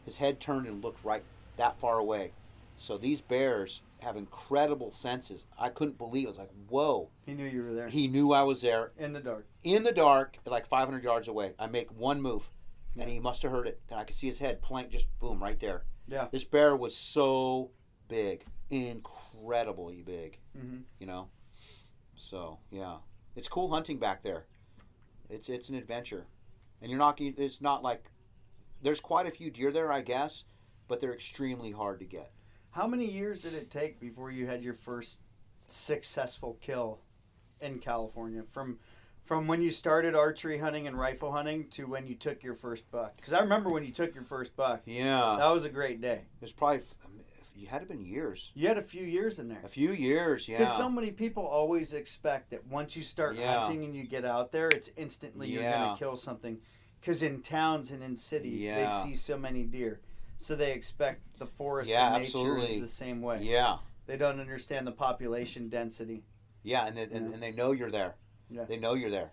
His head turned and looked right that far away. So these bears have incredible senses. I couldn't believe. it. I was like, "Whoa!" He knew you were there. He knew I was there In the dark. in the dark, like 500 yards away. I make one move, and he must have heard it. And I could see his head plank, just boom, right there. Yeah. This bear was so big, incredibly big. hmm You know. So yeah, it's cool hunting back there. It's it's an adventure, and you're not. It's not like there's quite a few deer there, I guess, but they're extremely hard to get. How many years did it take before you had your first successful kill in California? From from when you started archery hunting and rifle hunting to when you took your first buck? Because I remember when you took your first buck. Yeah, That was a great day. it's probably. Um, you had it been years, You had a few years in there. a few years. Yeah. Because so many people always expect that once you start Yeah. hunting and you get out there, it's instantly you're going to kill something. Because in towns and in cities, Yeah. they see so many deer. So they expect the forest Yeah, and nature absolutely. is the same way. Yeah, They don't understand the population density. yeah, and they, and, Yeah. and they know you're there. Yeah. They know you're there.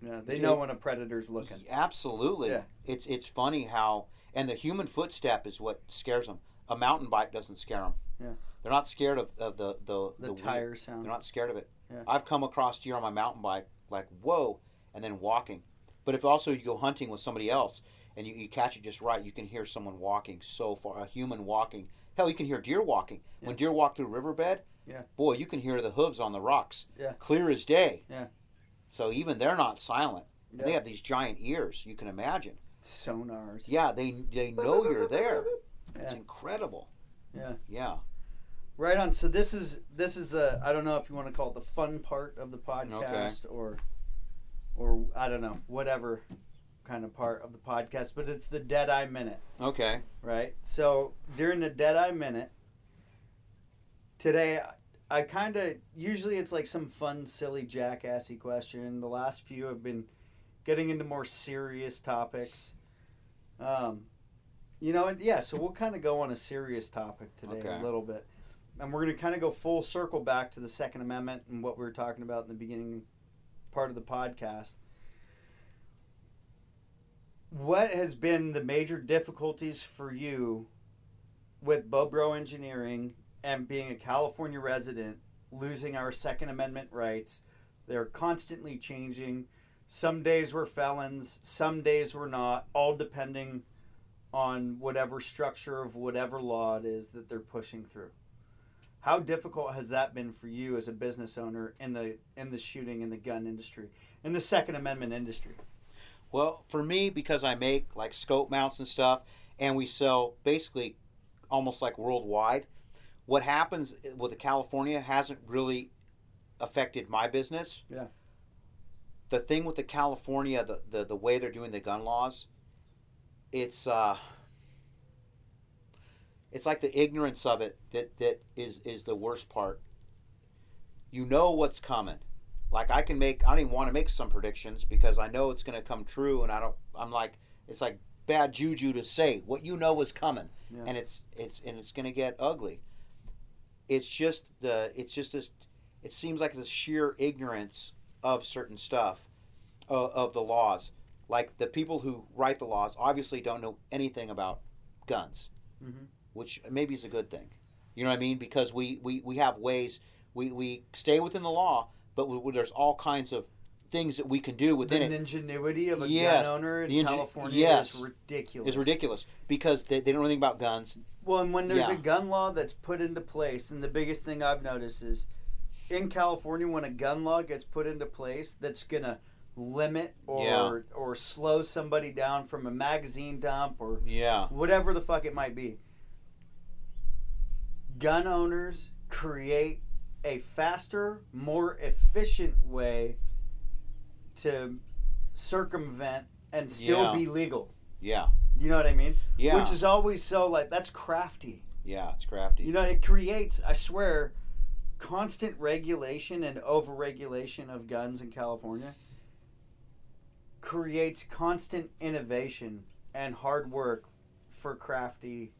Yeah, they know when a predator's looking. Absolutely. Yeah. It's it's funny how and the human footstep is what scares them. A mountain bike doesn't scare them. Yeah. They're not scared of, of the the The, wheel. tire sound. They're not scared of it. Yeah. I've come across deer on my mountain bike like whoa, and then walking. But if also you go hunting with somebody else and you, you catch it just right, you can hear someone walking so far, a human walking. Hell, you can hear deer walking. When deer walk through riverbed, Yeah. boy, you can hear the hooves on the rocks. Yeah. Clear as day. Yeah. So even they're not silent. And They have these giant ears. You can imagine. Sonars. Yeah, they they know you're there. It's incredible. Yeah. Yeah. Right on. So this is this is the I don't know if you want to call it the fun part of the podcast or or I don't know whatever kind of part of the podcast, but it's the Dead Eye Minute, Okay. right? So during the Dead Eye Minute today, I kind of usually it's like some fun, silly, jackassy question. The last few have been getting into more serious topics. Um, you know, yeah. So we'll kind of go on a serious topic today Okay. a little bit, and we're going to kind of go full circle back to the Second Amendment and what we were talking about in the beginning part of the podcast. What has been the major difficulties for you with Bobro Engineering and being a California resident, losing our Second Amendment rights? They're constantly changing. Some days we're felons, some days we're not, all depending on whatever structure of whatever law it is that they're pushing through. How difficult has that been for you as a business owner in the in the shooting and the gun industry, in the Second Amendment industry? Well, for me, because I make like scope mounts and stuff, and we sell basically almost like worldwide, what happens with the California hasn't really affected my business. Yeah. The thing with the California, the, the, the way they're doing the gun laws, it's uh, it's like the ignorance of it that, that is, is the worst part. You know what's coming like I can make I don't even want to make some predictions because I know it's going to come true and I don't I'm like it's like bad juju to say what you know is coming Yeah. and it's it's and it's going to get ugly. It's just the it's just this it seems like the sheer ignorance of certain stuff of, of the laws. Like the people who write the laws obviously don't know anything about guns, Mhm. which maybe is a good thing. You know what I mean? Because we, we, we have ways we, we stay within the law, but we, there's all kinds of things that we can do within the it. ingenuity of a Yes, gun owner in the inge- California yes. is ridiculous. It's ridiculous because they, they don't know anything about guns. Well, and when there's Yeah. a gun law that's put into place, and the biggest thing I've noticed is in California, when a gun law gets put into place that's gonna limit or Yeah. or slow somebody down from a magazine dump or Yeah. whatever the fuck it might be. Gun owners create a faster, more efficient way to circumvent and still Yeah. be legal. Yeah. You know what I mean? Yeah. Which is always so like that's crafty. yeah, it's crafty. You know, it creates, I swear, constant regulation and overregulation of guns in California creates constant innovation and hard work for crafty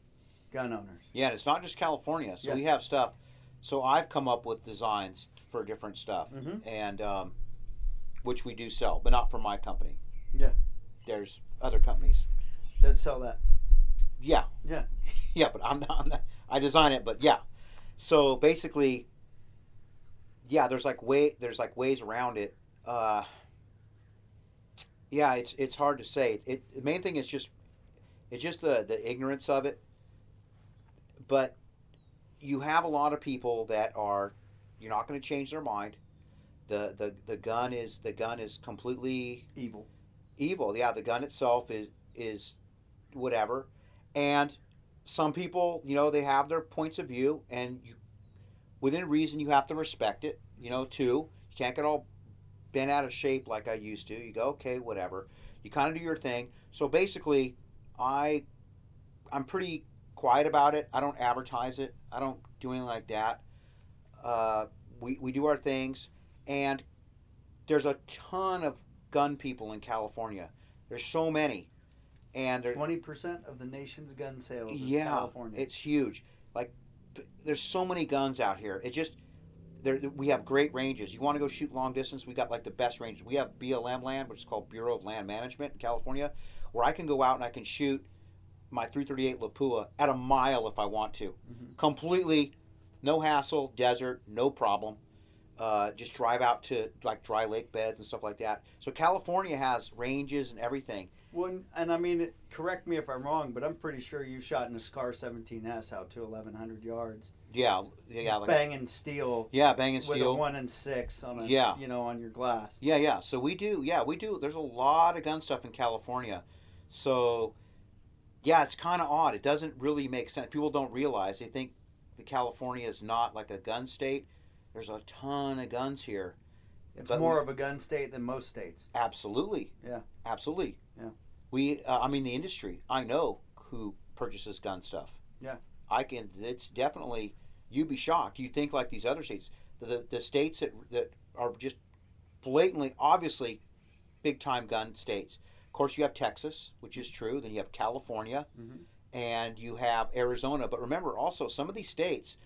gun owners. Yeah, and it's not just California. So Yeah. we have stuff. So I've come up with designs for different stuff, Mhm. and um, which we do sell, but not for my company. Yeah. There's other companies. That sell that. Yeah. Yeah. yeah, but I'm not, I'm not. I design it, but yeah. So basically, yeah, there's like way there's like ways around it. Uh, yeah, it's it's hard to say. It the main thing is just it's just the the ignorance of it. But you have a lot of people that are you're not going to change their mind. The, the the gun is the gun is completely Evil. evil. Yeah, the gun itself is is whatever, and some people, you know, they have their points of view, and you, within reason, you have to respect it. You know, too. You can't get all bent out of shape like I used to. You go, okay, whatever. You kind of do your thing. So basically, I, I'm pretty quiet about it. I don't advertise it. I don't do anything like that. Uh, we we do our things, and there's a ton of gun people in California. There's so many, and Twenty percent of the nation's gun sales is yeah, California. it's huge. Like, there's so many guns out here. It just there we have great ranges. You want to go shoot long distance? We got like the best ranges. We have BLM land, which is called Bureau of Land Management in California, where I can go out and I can shoot my 338 Lapua at a mile if I want to, Mhm. completely, no hassle, desert, no problem. Uh, just drive out to like dry lake beds and stuff like that. So California has ranges and everything. Well, and I mean, correct me if I'm wrong, but I'm pretty sure you've shot in a Scar 17S out to 1,100 yards, Yeah, yeah, like, banging steel yeah, banging steel. with a steel. one and six on a, Yeah. you know, on your glass. Yeah, yeah. So we do. Yeah, we do. There's a lot of gun stuff in California. So, yeah, it's kind of odd. It doesn't really make sense. People don't realize. They think, the California is not like a gun state. There's a ton of guns here. It's But more we- of a gun state than most states. Absolutely. Yeah. Absolutely. Yeah. We, uh, I mean, the industry. I know who purchases gun stuff. Yeah. I can. It's definitely. You'd be shocked. You think like these other states, the the, the states that that are just blatantly, obviously, big time gun states. Of course, you have Texas, which is true. Then you have California, Mhm. and you have Arizona. But remember, also some of these states,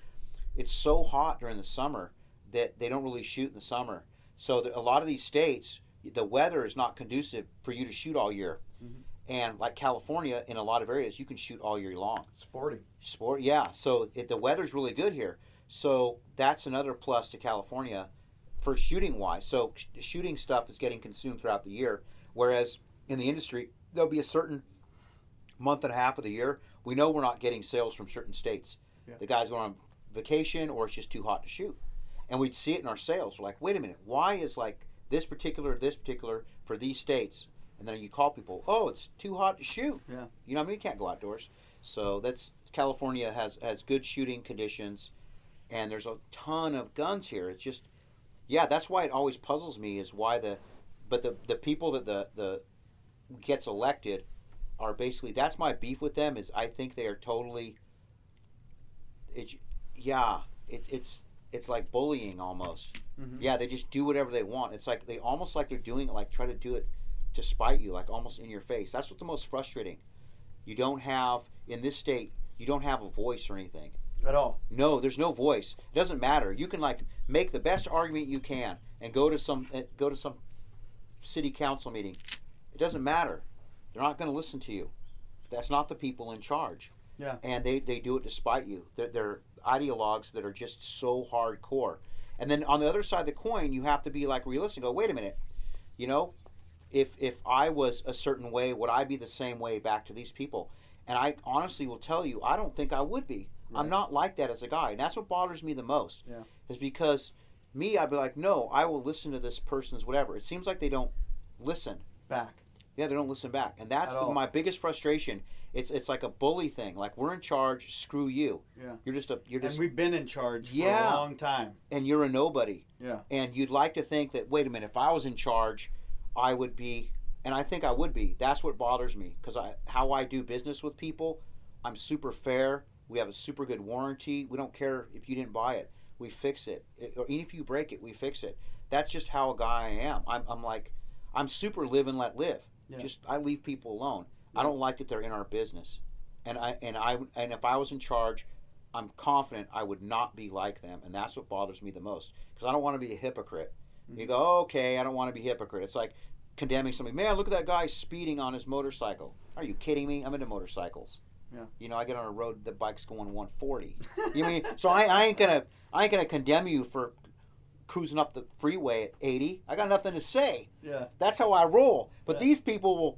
it's so hot during the summer that they don't really shoot in the summer. So the, a lot of these states, the weather is not conducive for you to shoot all year. Mhm. And like California, in a lot of areas, you can shoot all year long. Sporty. Sport, yeah. So it, the weather's really good here. So that's another plus to California for shooting wise. So sh- shooting stuff is getting consumed throughout the year, whereas in the industry there'll be a certain month and a half of the year we know we're not getting sales from certain states. Yeah. The guys going on vacation or it's just too hot to shoot, and we'd see it in our sales. We're like, wait a minute, why is like this particular, this particular for these states? And then you call people, oh, it's too hot to shoot. Yeah. You know, what I mean, you can't go outdoors. So that's California has has good shooting conditions, and there's a ton of guns here. It's just, yeah, that's why it always puzzles me is why the, but the the people that the the gets elected are basically that's my beef with them is I think they are totally. It's yeah, it's it's it's like bullying almost. Mhm. Yeah, they just do whatever they want. It's like they almost like they're doing it like try to do it to spite you, like almost in your face. That's what's the most frustrating. You don't have in this state. You don't have a voice or anything. At all. No, there's no voice. It doesn't matter. You can like make the best argument you can and go to some eh, go to some city council meeting. It doesn't matter. They're not going to listen to you. That's not the people in charge. Yeah. And they, they do it to spite you. They're, they're ideologues that are just so hardcore. And then on the other side of the coin, you have to be like realistic. Go, wait a minute. You know, if if I was a certain way, would I be the same way back to these people? And I honestly will tell you, I don't think I would be. I'm not like that as a guy. And that's what bothers me the most. Yeah. Is because me, I'd be like, no, I will listen to this person's whatever. It seems like they don't listen. Back. Yeah, they don't listen back, and that's At all. my biggest frustration. It's it's like a bully thing. Like we're in charge, screw you. Yeah. You're just a you're just. And we've been in charge for Yeah. a long time. and you're a nobody. Yeah. And you'd like to think that wait a minute, if I was in charge, I would be, and I think I would be. That's what bothers me because I how I do business with people, I'm super fair. We have a super good warranty. We don't care if you didn't buy it. We fix it. it or even if you break it, we fix it. That's just how a guy I am. I'm, I'm like, I'm super live and let live. Yeah. Just I leave people alone. I don't like that they're in our business, and I and I and if I was in charge, I'm confident I would not be like them, and that's what bothers me the most because I don't want to be a hypocrite. You Mm-hmm. go, okay, I don't want to be a hypocrite. It's like condemning somebody. Man, look at that guy speeding on his motorcycle. Are you kidding me? I'm into motorcycles. Yeah. You know, I get on a road the bike's going 140. you mean so I, I ain't gonna I ain't gonna condemn you for cruising up the freeway at 80. I got nothing to say. Yeah. That's how I roll. But Yeah. these people will,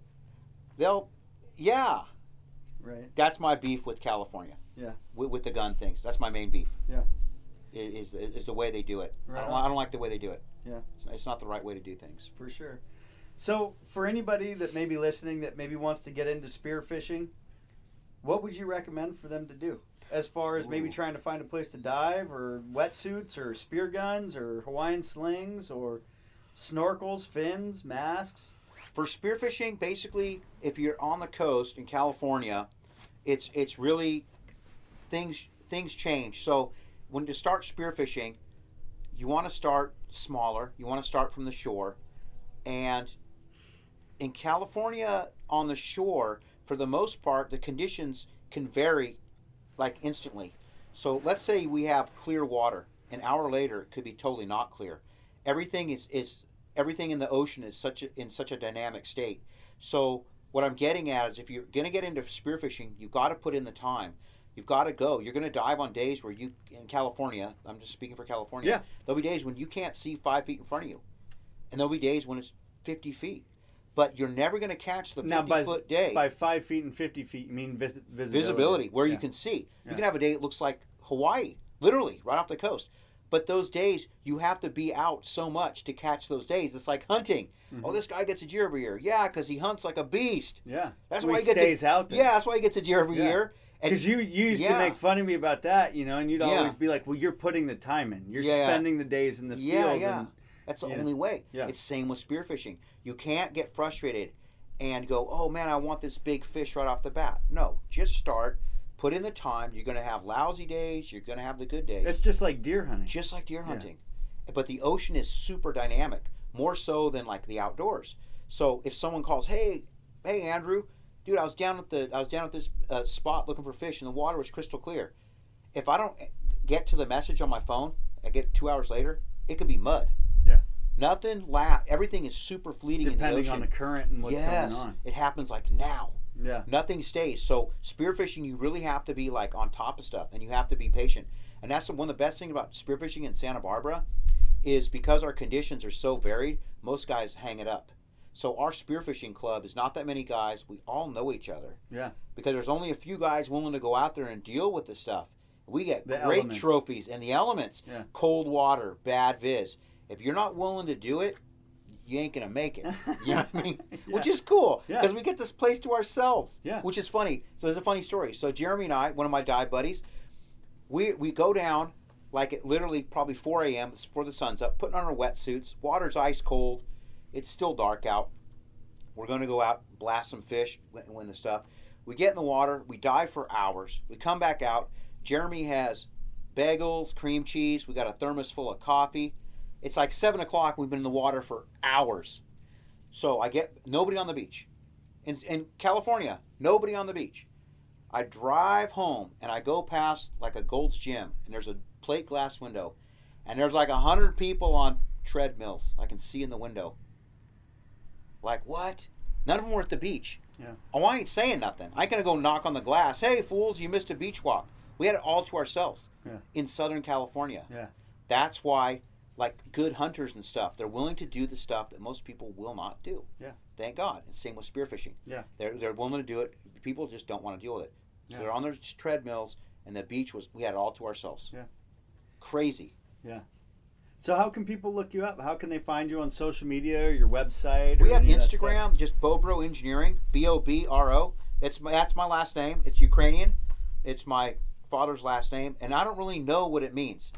they'll, yeah. Right. That's my beef with California. Yeah. With, with the gun things. That's my main beef. Yeah. Is, is, is the way they do it. I, Right don't. I don't like the way they do it. Yeah. It's, it's not the right way to do things. For sure. So, for anybody that may be listening that maybe wants to get into spearfishing, what would you recommend for them to do? As far as maybe Ooh. trying to find a place to dive, or wetsuits, or spear guns, or Hawaiian slings, or snorkels, fins, masks. For spearfishing, basically, if you're on the coast in California, it's it's really things things change. So when to start spearfishing, you want to start smaller. You want to start from the shore, and in California on the shore, for the most part, the conditions can vary like instantly. So let's say we have clear water. An hour later, it could be totally not clear. Everything is, is everything in the ocean is such a, in such a dynamic state. So what I'm getting at is if you're going to get into spearfishing, you've got to put in the time. You've got to go. You're going to dive on days where you in California. I'm just speaking for California. Yeah. There'll be days when you can't see five feet in front of you, and there'll be days when it's 50 feet. But you're never going to catch the 50 Now, by- foot day By five feet and fifty feet, you mean vis- visibility? visibility where you can see. Yeah. You can have a day that looks like Hawaii, literally right off the coast. But those days you have to be out so much to catch those days. It's like hunting. Mhm. Oh, this guy gets a deer every year. Yeah, because he hunts like a beast. Yeah. That's So why he he gets stays a, out there. Yeah, that's why he gets a deer every Yeah. year. Because you, you used to make fun of me about that, you know, and you'd Yeah. always be like, "Well, you're putting the time in. You're Yeah, yeah. spending the days in the yeah, field." yeah. And, That's the yeah. only way. Yeah. It's same with spearfishing. You can't get frustrated and go, "Oh man, I want this big fish right off the bat." No, just start. Put in the time. You're going to have lousy days. You're going to have the good days. it's just like deer hunting. just like deer hunting. But the ocean is super dynamic, more so than like the outdoors. So if someone calls, "Hey, hey Andrew, dude, I was down at the I was down at this uh, spot looking for fish, and the water was crystal clear." If I don't get to the message on my phone, I get two hours later, it could be mud. Yeah. Nothing la Everything is super fleeting in the depending ocean. on the current and what's yes, going on. it happens like now Yeah. nothing stays. So spearfishing, you really have to be like on top of stuff, and you have to be patient. And that's one of the best things about spearfishing in Santa Barbara, is because our conditions are so varied. Most guys hang it up. So our spearfishing club is not that many guys. We all know each other Yeah. because there's only a few guys willing to go out there and deal with the stuff. We get The great elements. trophies and the elements. Yeah. Cold water, bad viz. If you're not willing to do it, you ain't gonna make it. You know what I mean? Yeah. Which is cool Yeah. because we get this place to ourselves. Yeah. Which is funny. So there's a funny story. So Jeremy and I, one of my dive buddies, we we go down like at literally probably 4 a.m. before the sun's up, putting on our wetsuits. Water's ice cold. It's still dark out. We're going to go out, blast some fish, win the stuff. We get in the water. We dive for hours. We come back out. Jeremy has bagels, cream cheese. We got a thermos full of coffee. It's like seven o'clock. We've been in the water for hours. So I get nobody on the beach. In, in California, nobody on the beach. I drive home and I go past like a Gold's Gym and there's a plate glass window and there's like a hundred people on treadmills I can see in the window. Like what? None of them were at the beach. Yeah. Oh, I ain't saying nothing. I ain't gonna go knock on the glass. Hey, fools, you missed a beach walk. We had it all to ourselves Yeah. in Southern California. Yeah. That's why, like good hunters and stuff, they're willing to do the stuff that most people will not do. Yeah. Thank God. And same with spearfishing. Yeah. They're they're willing to do it. People just don't want to deal with it. So Yeah. they're on their treadmills, and the beach was we had it all to ourselves. Yeah. Crazy. Yeah. So how can people look you up? How can they find you on social media or your website? We or have that stuff? Instagram, just Bobro Engineering, B O B R O. It's my, that's my last name. It's Ukrainian. It's my father's last name, and I don't really know what it means.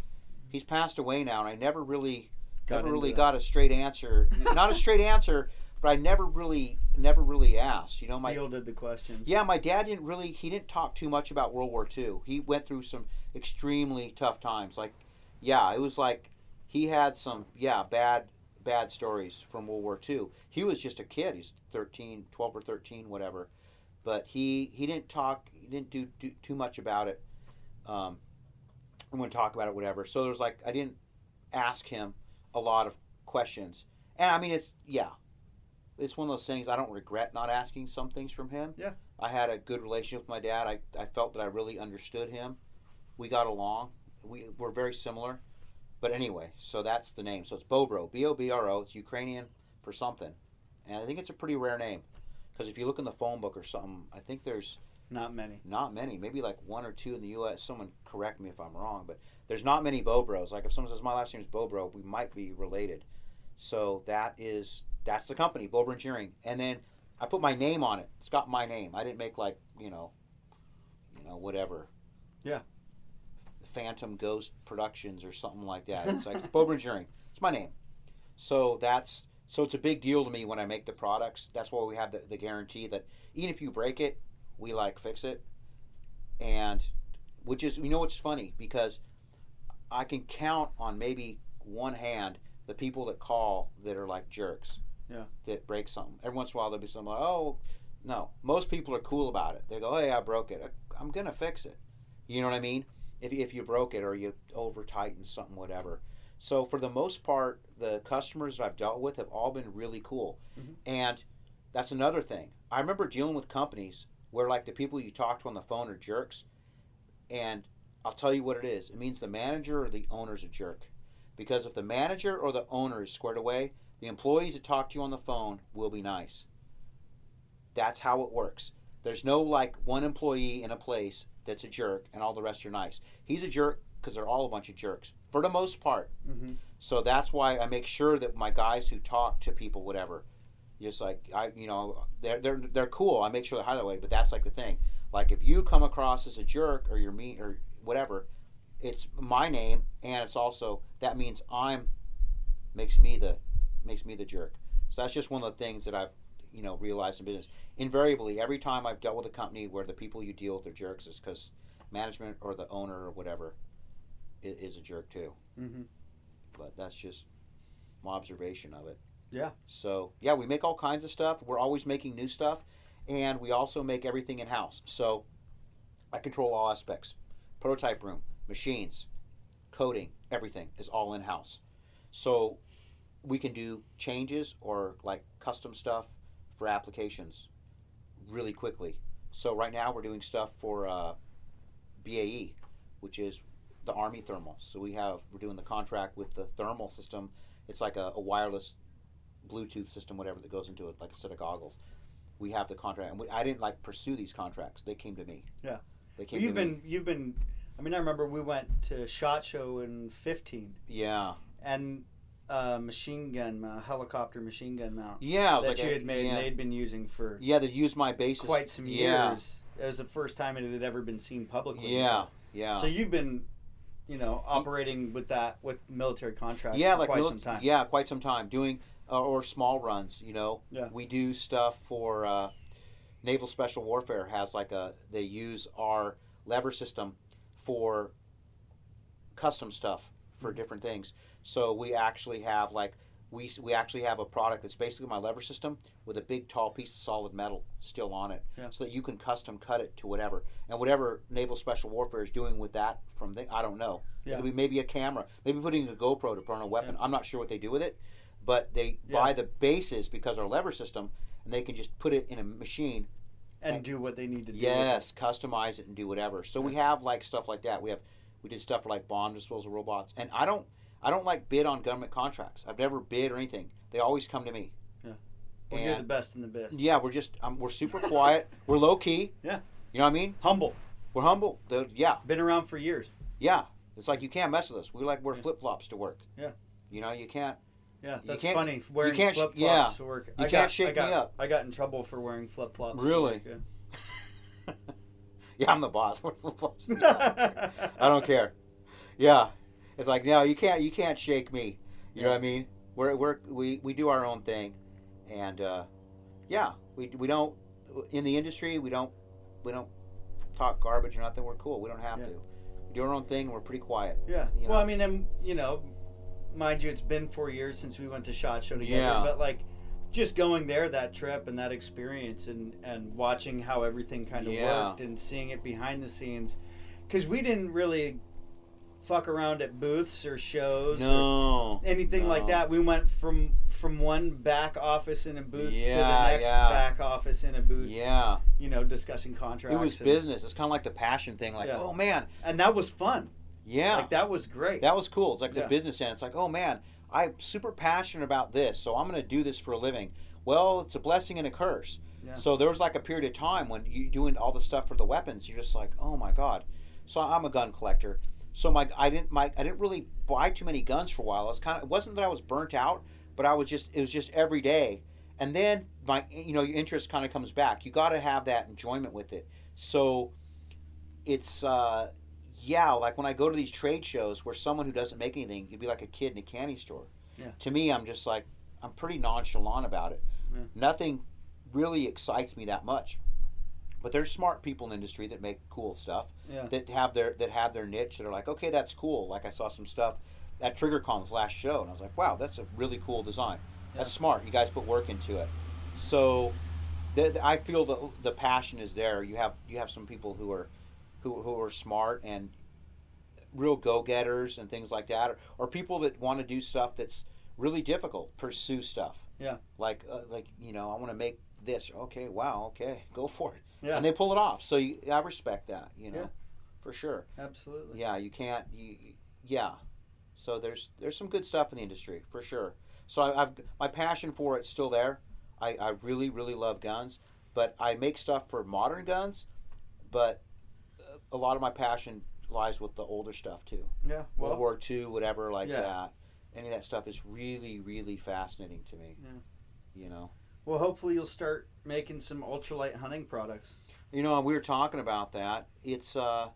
He's passed away now, and I never really, Got never really that. got a straight answer. Not a straight answer, but I never really, never really asked. You know, my fielded the questions. yeah, my dad didn't really. He didn't talk too much about World War II. He went through some extremely tough times. Like, yeah, it was like he had some yeah bad bad stories from World War II. He was just a kid. He's 13, 12 or thirteen, whatever. But he he didn't talk. He didn't do, do too much about it. Um, I wouldn't talk about it, whatever. So there's like I didn't ask him a lot of questions. And I mean, it's yeah, it's one of those things I don't regret not asking some things from him. Yeah. I had a good relationship with my dad. I, I felt that I really understood him. We got along. We were very similar. But anyway, so that's the name. So it's Bobro, B O B R O. It's Ukrainian for something. And I think it's a pretty rare name. Because if you look in the phone book or something, I think there's Not many. not many, maybe like one or two in the U.S. Someone correct me if I'm wrong, but there's not many Bobros. Like if someone says my last name is Bobro, we might be related. So that is that's the company, Bobro Engineering, and then I put my name on it. It's got my name. I didn't make like you know, you know whatever. Yeah. Phantom Ghost Productions or something like that. It's like it's Bobro Engineering. It's my name. So that's so it's a big deal to me when I make the products. That's why we have the, the guarantee that even if you break it, we like fix it. And which is you know what's funny because I can count on maybe one hand the people that call that are like jerks. Yeah. That break something. Every once in a while there'll be something like, oh no. Most people are cool about it. They go, hey, I broke it. I'm gonna fix it. You know what I mean? If, if you broke it or you over tightened something, whatever. So for the most part, the customers that I've dealt with have all been really cool, Mhm. and that's another thing. I remember dealing with companies where like the people you talk to on the phone are jerks, and I'll tell you what it is. It means the manager or the owner's a jerk, because if the manager or the owner is squared away, the employees that talk to you on the phone will be nice. That's how it works. There's no like one employee in a place that's a jerk and all the rest are nice. He's a jerk because they're all a bunch of jerks for the most part. Mm-hmm. So that's why I make sure that my guys who talk to people, whatever, just like I, you know, they're they're they're cool. I make sure they're highlight away. But that's like the thing. Like if you come across as a jerk or you're mean or whatever, it's my name and it's also that means I'm makes me the makes me the jerk. So that's just one of the things that I've you know realized in business. Invariably, every time I've dealt with a company where the people you deal with are jerks is because management or the owner or whatever is, is a jerk too. Mm-hmm. But that's just my observation of it. Yeah. So yeah, we make all kinds of stuff. We're always making new stuff, and we also make everything in house. So I control all aspects: prototype room, machines, coding, everything is all in house. So we can do changes or like custom stuff for applications really quickly. So right now we're doing stuff for uh, BAE, which is the Army thermal. So we have we're doing the contract with the thermal system. It's like a, a wireless Bluetooth system, whatever that goes into it, like a set of goggles. We have the contract, and we, I didn't like pursue these contracts. They came to me. Yeah. they came. you've to me. been you've been. I mean, I remember we went to Shot Show in '15, Yeah, and uh, machine gun mount, helicopter machine gun mount yeah. That like you a- had made, yeah. they'd been using for yeah, they used my basis quite some Yeah. years. It was the first time it had ever been seen publicly. Yeah, yeah. So you've been, you know, operating with that with military contracts yeah, for like quite mili- some time. Yeah, quite some time doing uh, or small runs. You know, Yeah. we do stuff for uh, naval special warfare. Has like a they use our lever system for custom stuff for Mm-hmm. different things. So we actually have like we we actually have a product that's basically my lever system with a big tall piece of solid metal still on it, Yeah. so that you can custom cut it to whatever and whatever naval special warfare is doing with that from the, I don't know. Yeah. It'll be maybe a camera, maybe putting a GoPro to put on a weapon. I'm not sure what they do with it, but they Yeah. buy the bases because our lever system, and they can just put it in a machine. and do what they need to do. Yes, customize it and do whatever. So we have like stuff like that. We have we did stuff for like bomb disposal robots, and I don't I don't like bid on government contracts. I've never bid or anything. They always come to me. it. Well, you're the best in the biz. yeah, we're just um, we're super quiet. we're low key. Yeah. You know what I mean? Humble. We're humble. The, yeah, Been around for years. yeah. It's like you can't mess with us. We like wear Yeah. flip flops to work. Yeah. You know, you can't. Yeah, You that's can't- funny. Wearing can't flip flops yeah. to work. You I can't got, shake I got, me up. I got in trouble for wearing flip flops. Really? yeah, I'm the boss. Wear flip flops. I don't care. Yeah, it's like no, you can't. You can't shake me. You know what I mean? We're, we're we we do our own thing, and uh, yeah, we we don't in the industry. We don't we don't talk garbage or nothing. We're cool. We don't have Yeah. to. We do our own thing. We're pretty quiet. Yeah. You well. I mean, and you know, mind you, it's been four years since we went to Shot Show together. Yeah. But like, just going there, that trip and that experience, and and watching how everything kind of Yeah. worked and seeing it behind the scenes, because we didn't really fuck around at booths or shows or No, anything like that. We went from from one back office in a booth to the next yeah. back office in a booth. Yeah, You know, discussing contracts. it was and, business. It's kind of like the passion thing. Like, Yeah. oh man, and that was fun. Yeah, Like that was great. That was cool. It's like the business end. It's like, oh man, I'm super passionate about this, so I'm going to do this for a living. Well, it's a blessing and a curse. Yeah. So there was like a period of time when you doing all the stuff for the weapons, you're just like, oh my god. So I'm a gun collector. So my I didn't my I didn't really buy too many guns for a while. It's kind of it wasn't that I was burnt out, but I was just it was just every day. And then my you know your interest kind of comes back. You got to have that enjoyment with it. So it's uh yeah, like when I go to these trade shows where someone who doesn't make anything, you'd be like a kid in a candy store. Yeah. To me, I'm just like I'm pretty nonchalant about it. Yeah. Nothing really excites me that much. But there's smart people in the industry that make cool stuff yeah. that have their that have their niche that are like, okay, that's cool. Like I saw some stuff at TriggerCon's last show, and I was like, wow, that's a really cool design. That's smart. You guys put work into it. So, the- I feel the the passion is there. You have you have some people who are who who are smart and real go getters and things like that, or, or people that want to do stuff that's really difficult, pursue stuff. Yeah. Like uh, like you know, I want to make this. Okay, wow, okay, go for it. Yeah. And they pull it off. So you, I respect that. You know, Yeah. for sure. Absolutely. Yeah, you can't. You, yeah. So there's there's some good stuff in the industry for sure. So I, I've my passion for it's still there. I, I really really love guns, but I make stuff for modern guns, but a lot of my passion lies with the older stuff too. Yeah. World War II, whatever like Yeah. that. Any of that stuff is really really fascinating to me. Yeah. You know. well, hopefully you'll start making some ultralight hunting products. You know, we were talking about that. It's uh,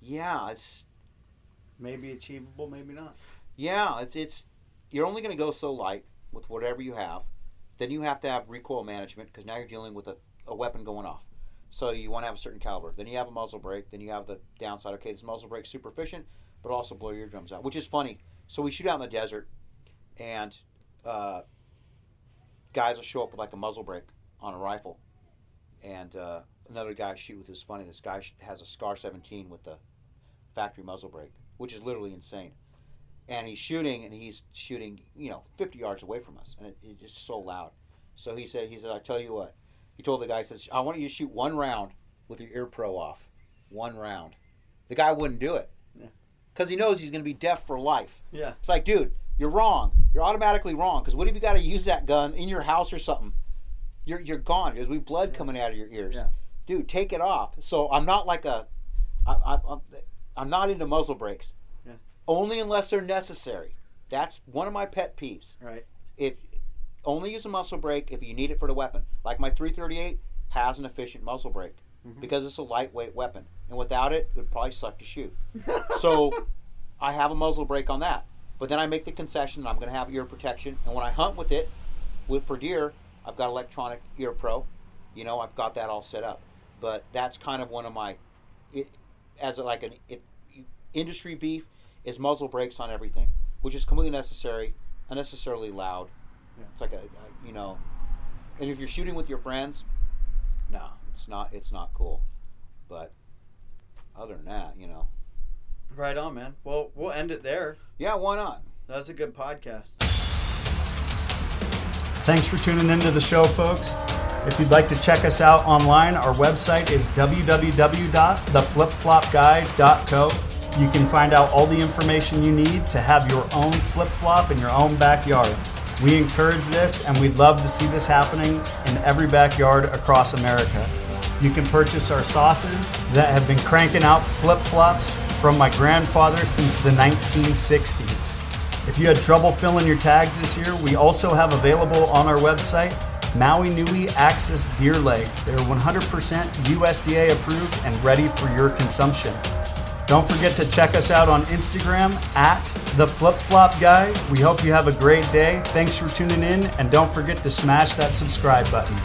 yeah, it's Maybe achievable, maybe not. yeah, it's it's you're only going to go so light with whatever you have. Then you have to have recoil management because now you're dealing with a, a weapon going off. So you want to have a certain caliber. Then you have a muzzle brake. Then you have the downside. Okay, this muzzle brake's super efficient, but also blow your eardrums out, which is funny. So we shoot out in the desert, and uh, guys will show up with like a muzzle brake on a rifle, and uh, another guy shoot with this funny. This guy has a Scar 17 with the factory muzzle brake, which is literally insane. And he's shooting, and he's shooting, you know, 50 yards away from us, and it, it's just so loud. So he said, he said, I tell you what. He told the guy, he says, I want you to shoot one round with your ear pro off, one round. The guy wouldn't do it Yeah. because he knows he's going to be deaf for life. Yeah. It's like, dude, you're wrong. You're automatically wrong. Because what if you got to use that gun in your house or something? You're you're gone. There's be blood coming out of your ears. Yeah. Dude, take it off. So I'm not like a, I, I, I'm, I'm not into muzzle brakes. Yeah. Only unless they're necessary. That's one of my pet peeves. Right. If only use a muzzle brake if you need it for the weapon. Like my 338 has an efficient muzzle brake Mm-hmm. because it's a lightweight weapon, and without it, it would probably suck to shoot. so I have a muzzle brake on that. But then I make the concession that I'm going to have ear protection, and when I hunt with it, with for deer, I've got electronic ear pro. You know, I've got that all set up. But that's kind of one of my, it, as a, like an you, industry beef is muzzle brakes on everything, which is completely necessary, unnecessarily loud. Yeah. It's like a, a you know, and if you're shooting with your friends, no, it's not. It's not cool. But other than that, you know, Right on, man. Well, we'll end it there. yeah, why not? That's a good podcast. Thanks for tuning into the show, folks. If you'd like to check us out online, our website is www.theflipflopguy.co. You can find out all the information you need to have your own flip flop in your own backyard. We encourage this and we'd love to see this happening in every backyard across America. You can purchase our sauces that have been cranking out flip flops from my grandfather since the 1960s. If you had trouble filling your tags this year, we also have available on our website Maui Nui Axis deer legs. They're 100% USDA approved and ready for your consumption. Don't forget to check us out on Instagram at the Flip Flop Guy. We hope you have a great day. Thanks for tuning in, and don't forget to smash that subscribe button.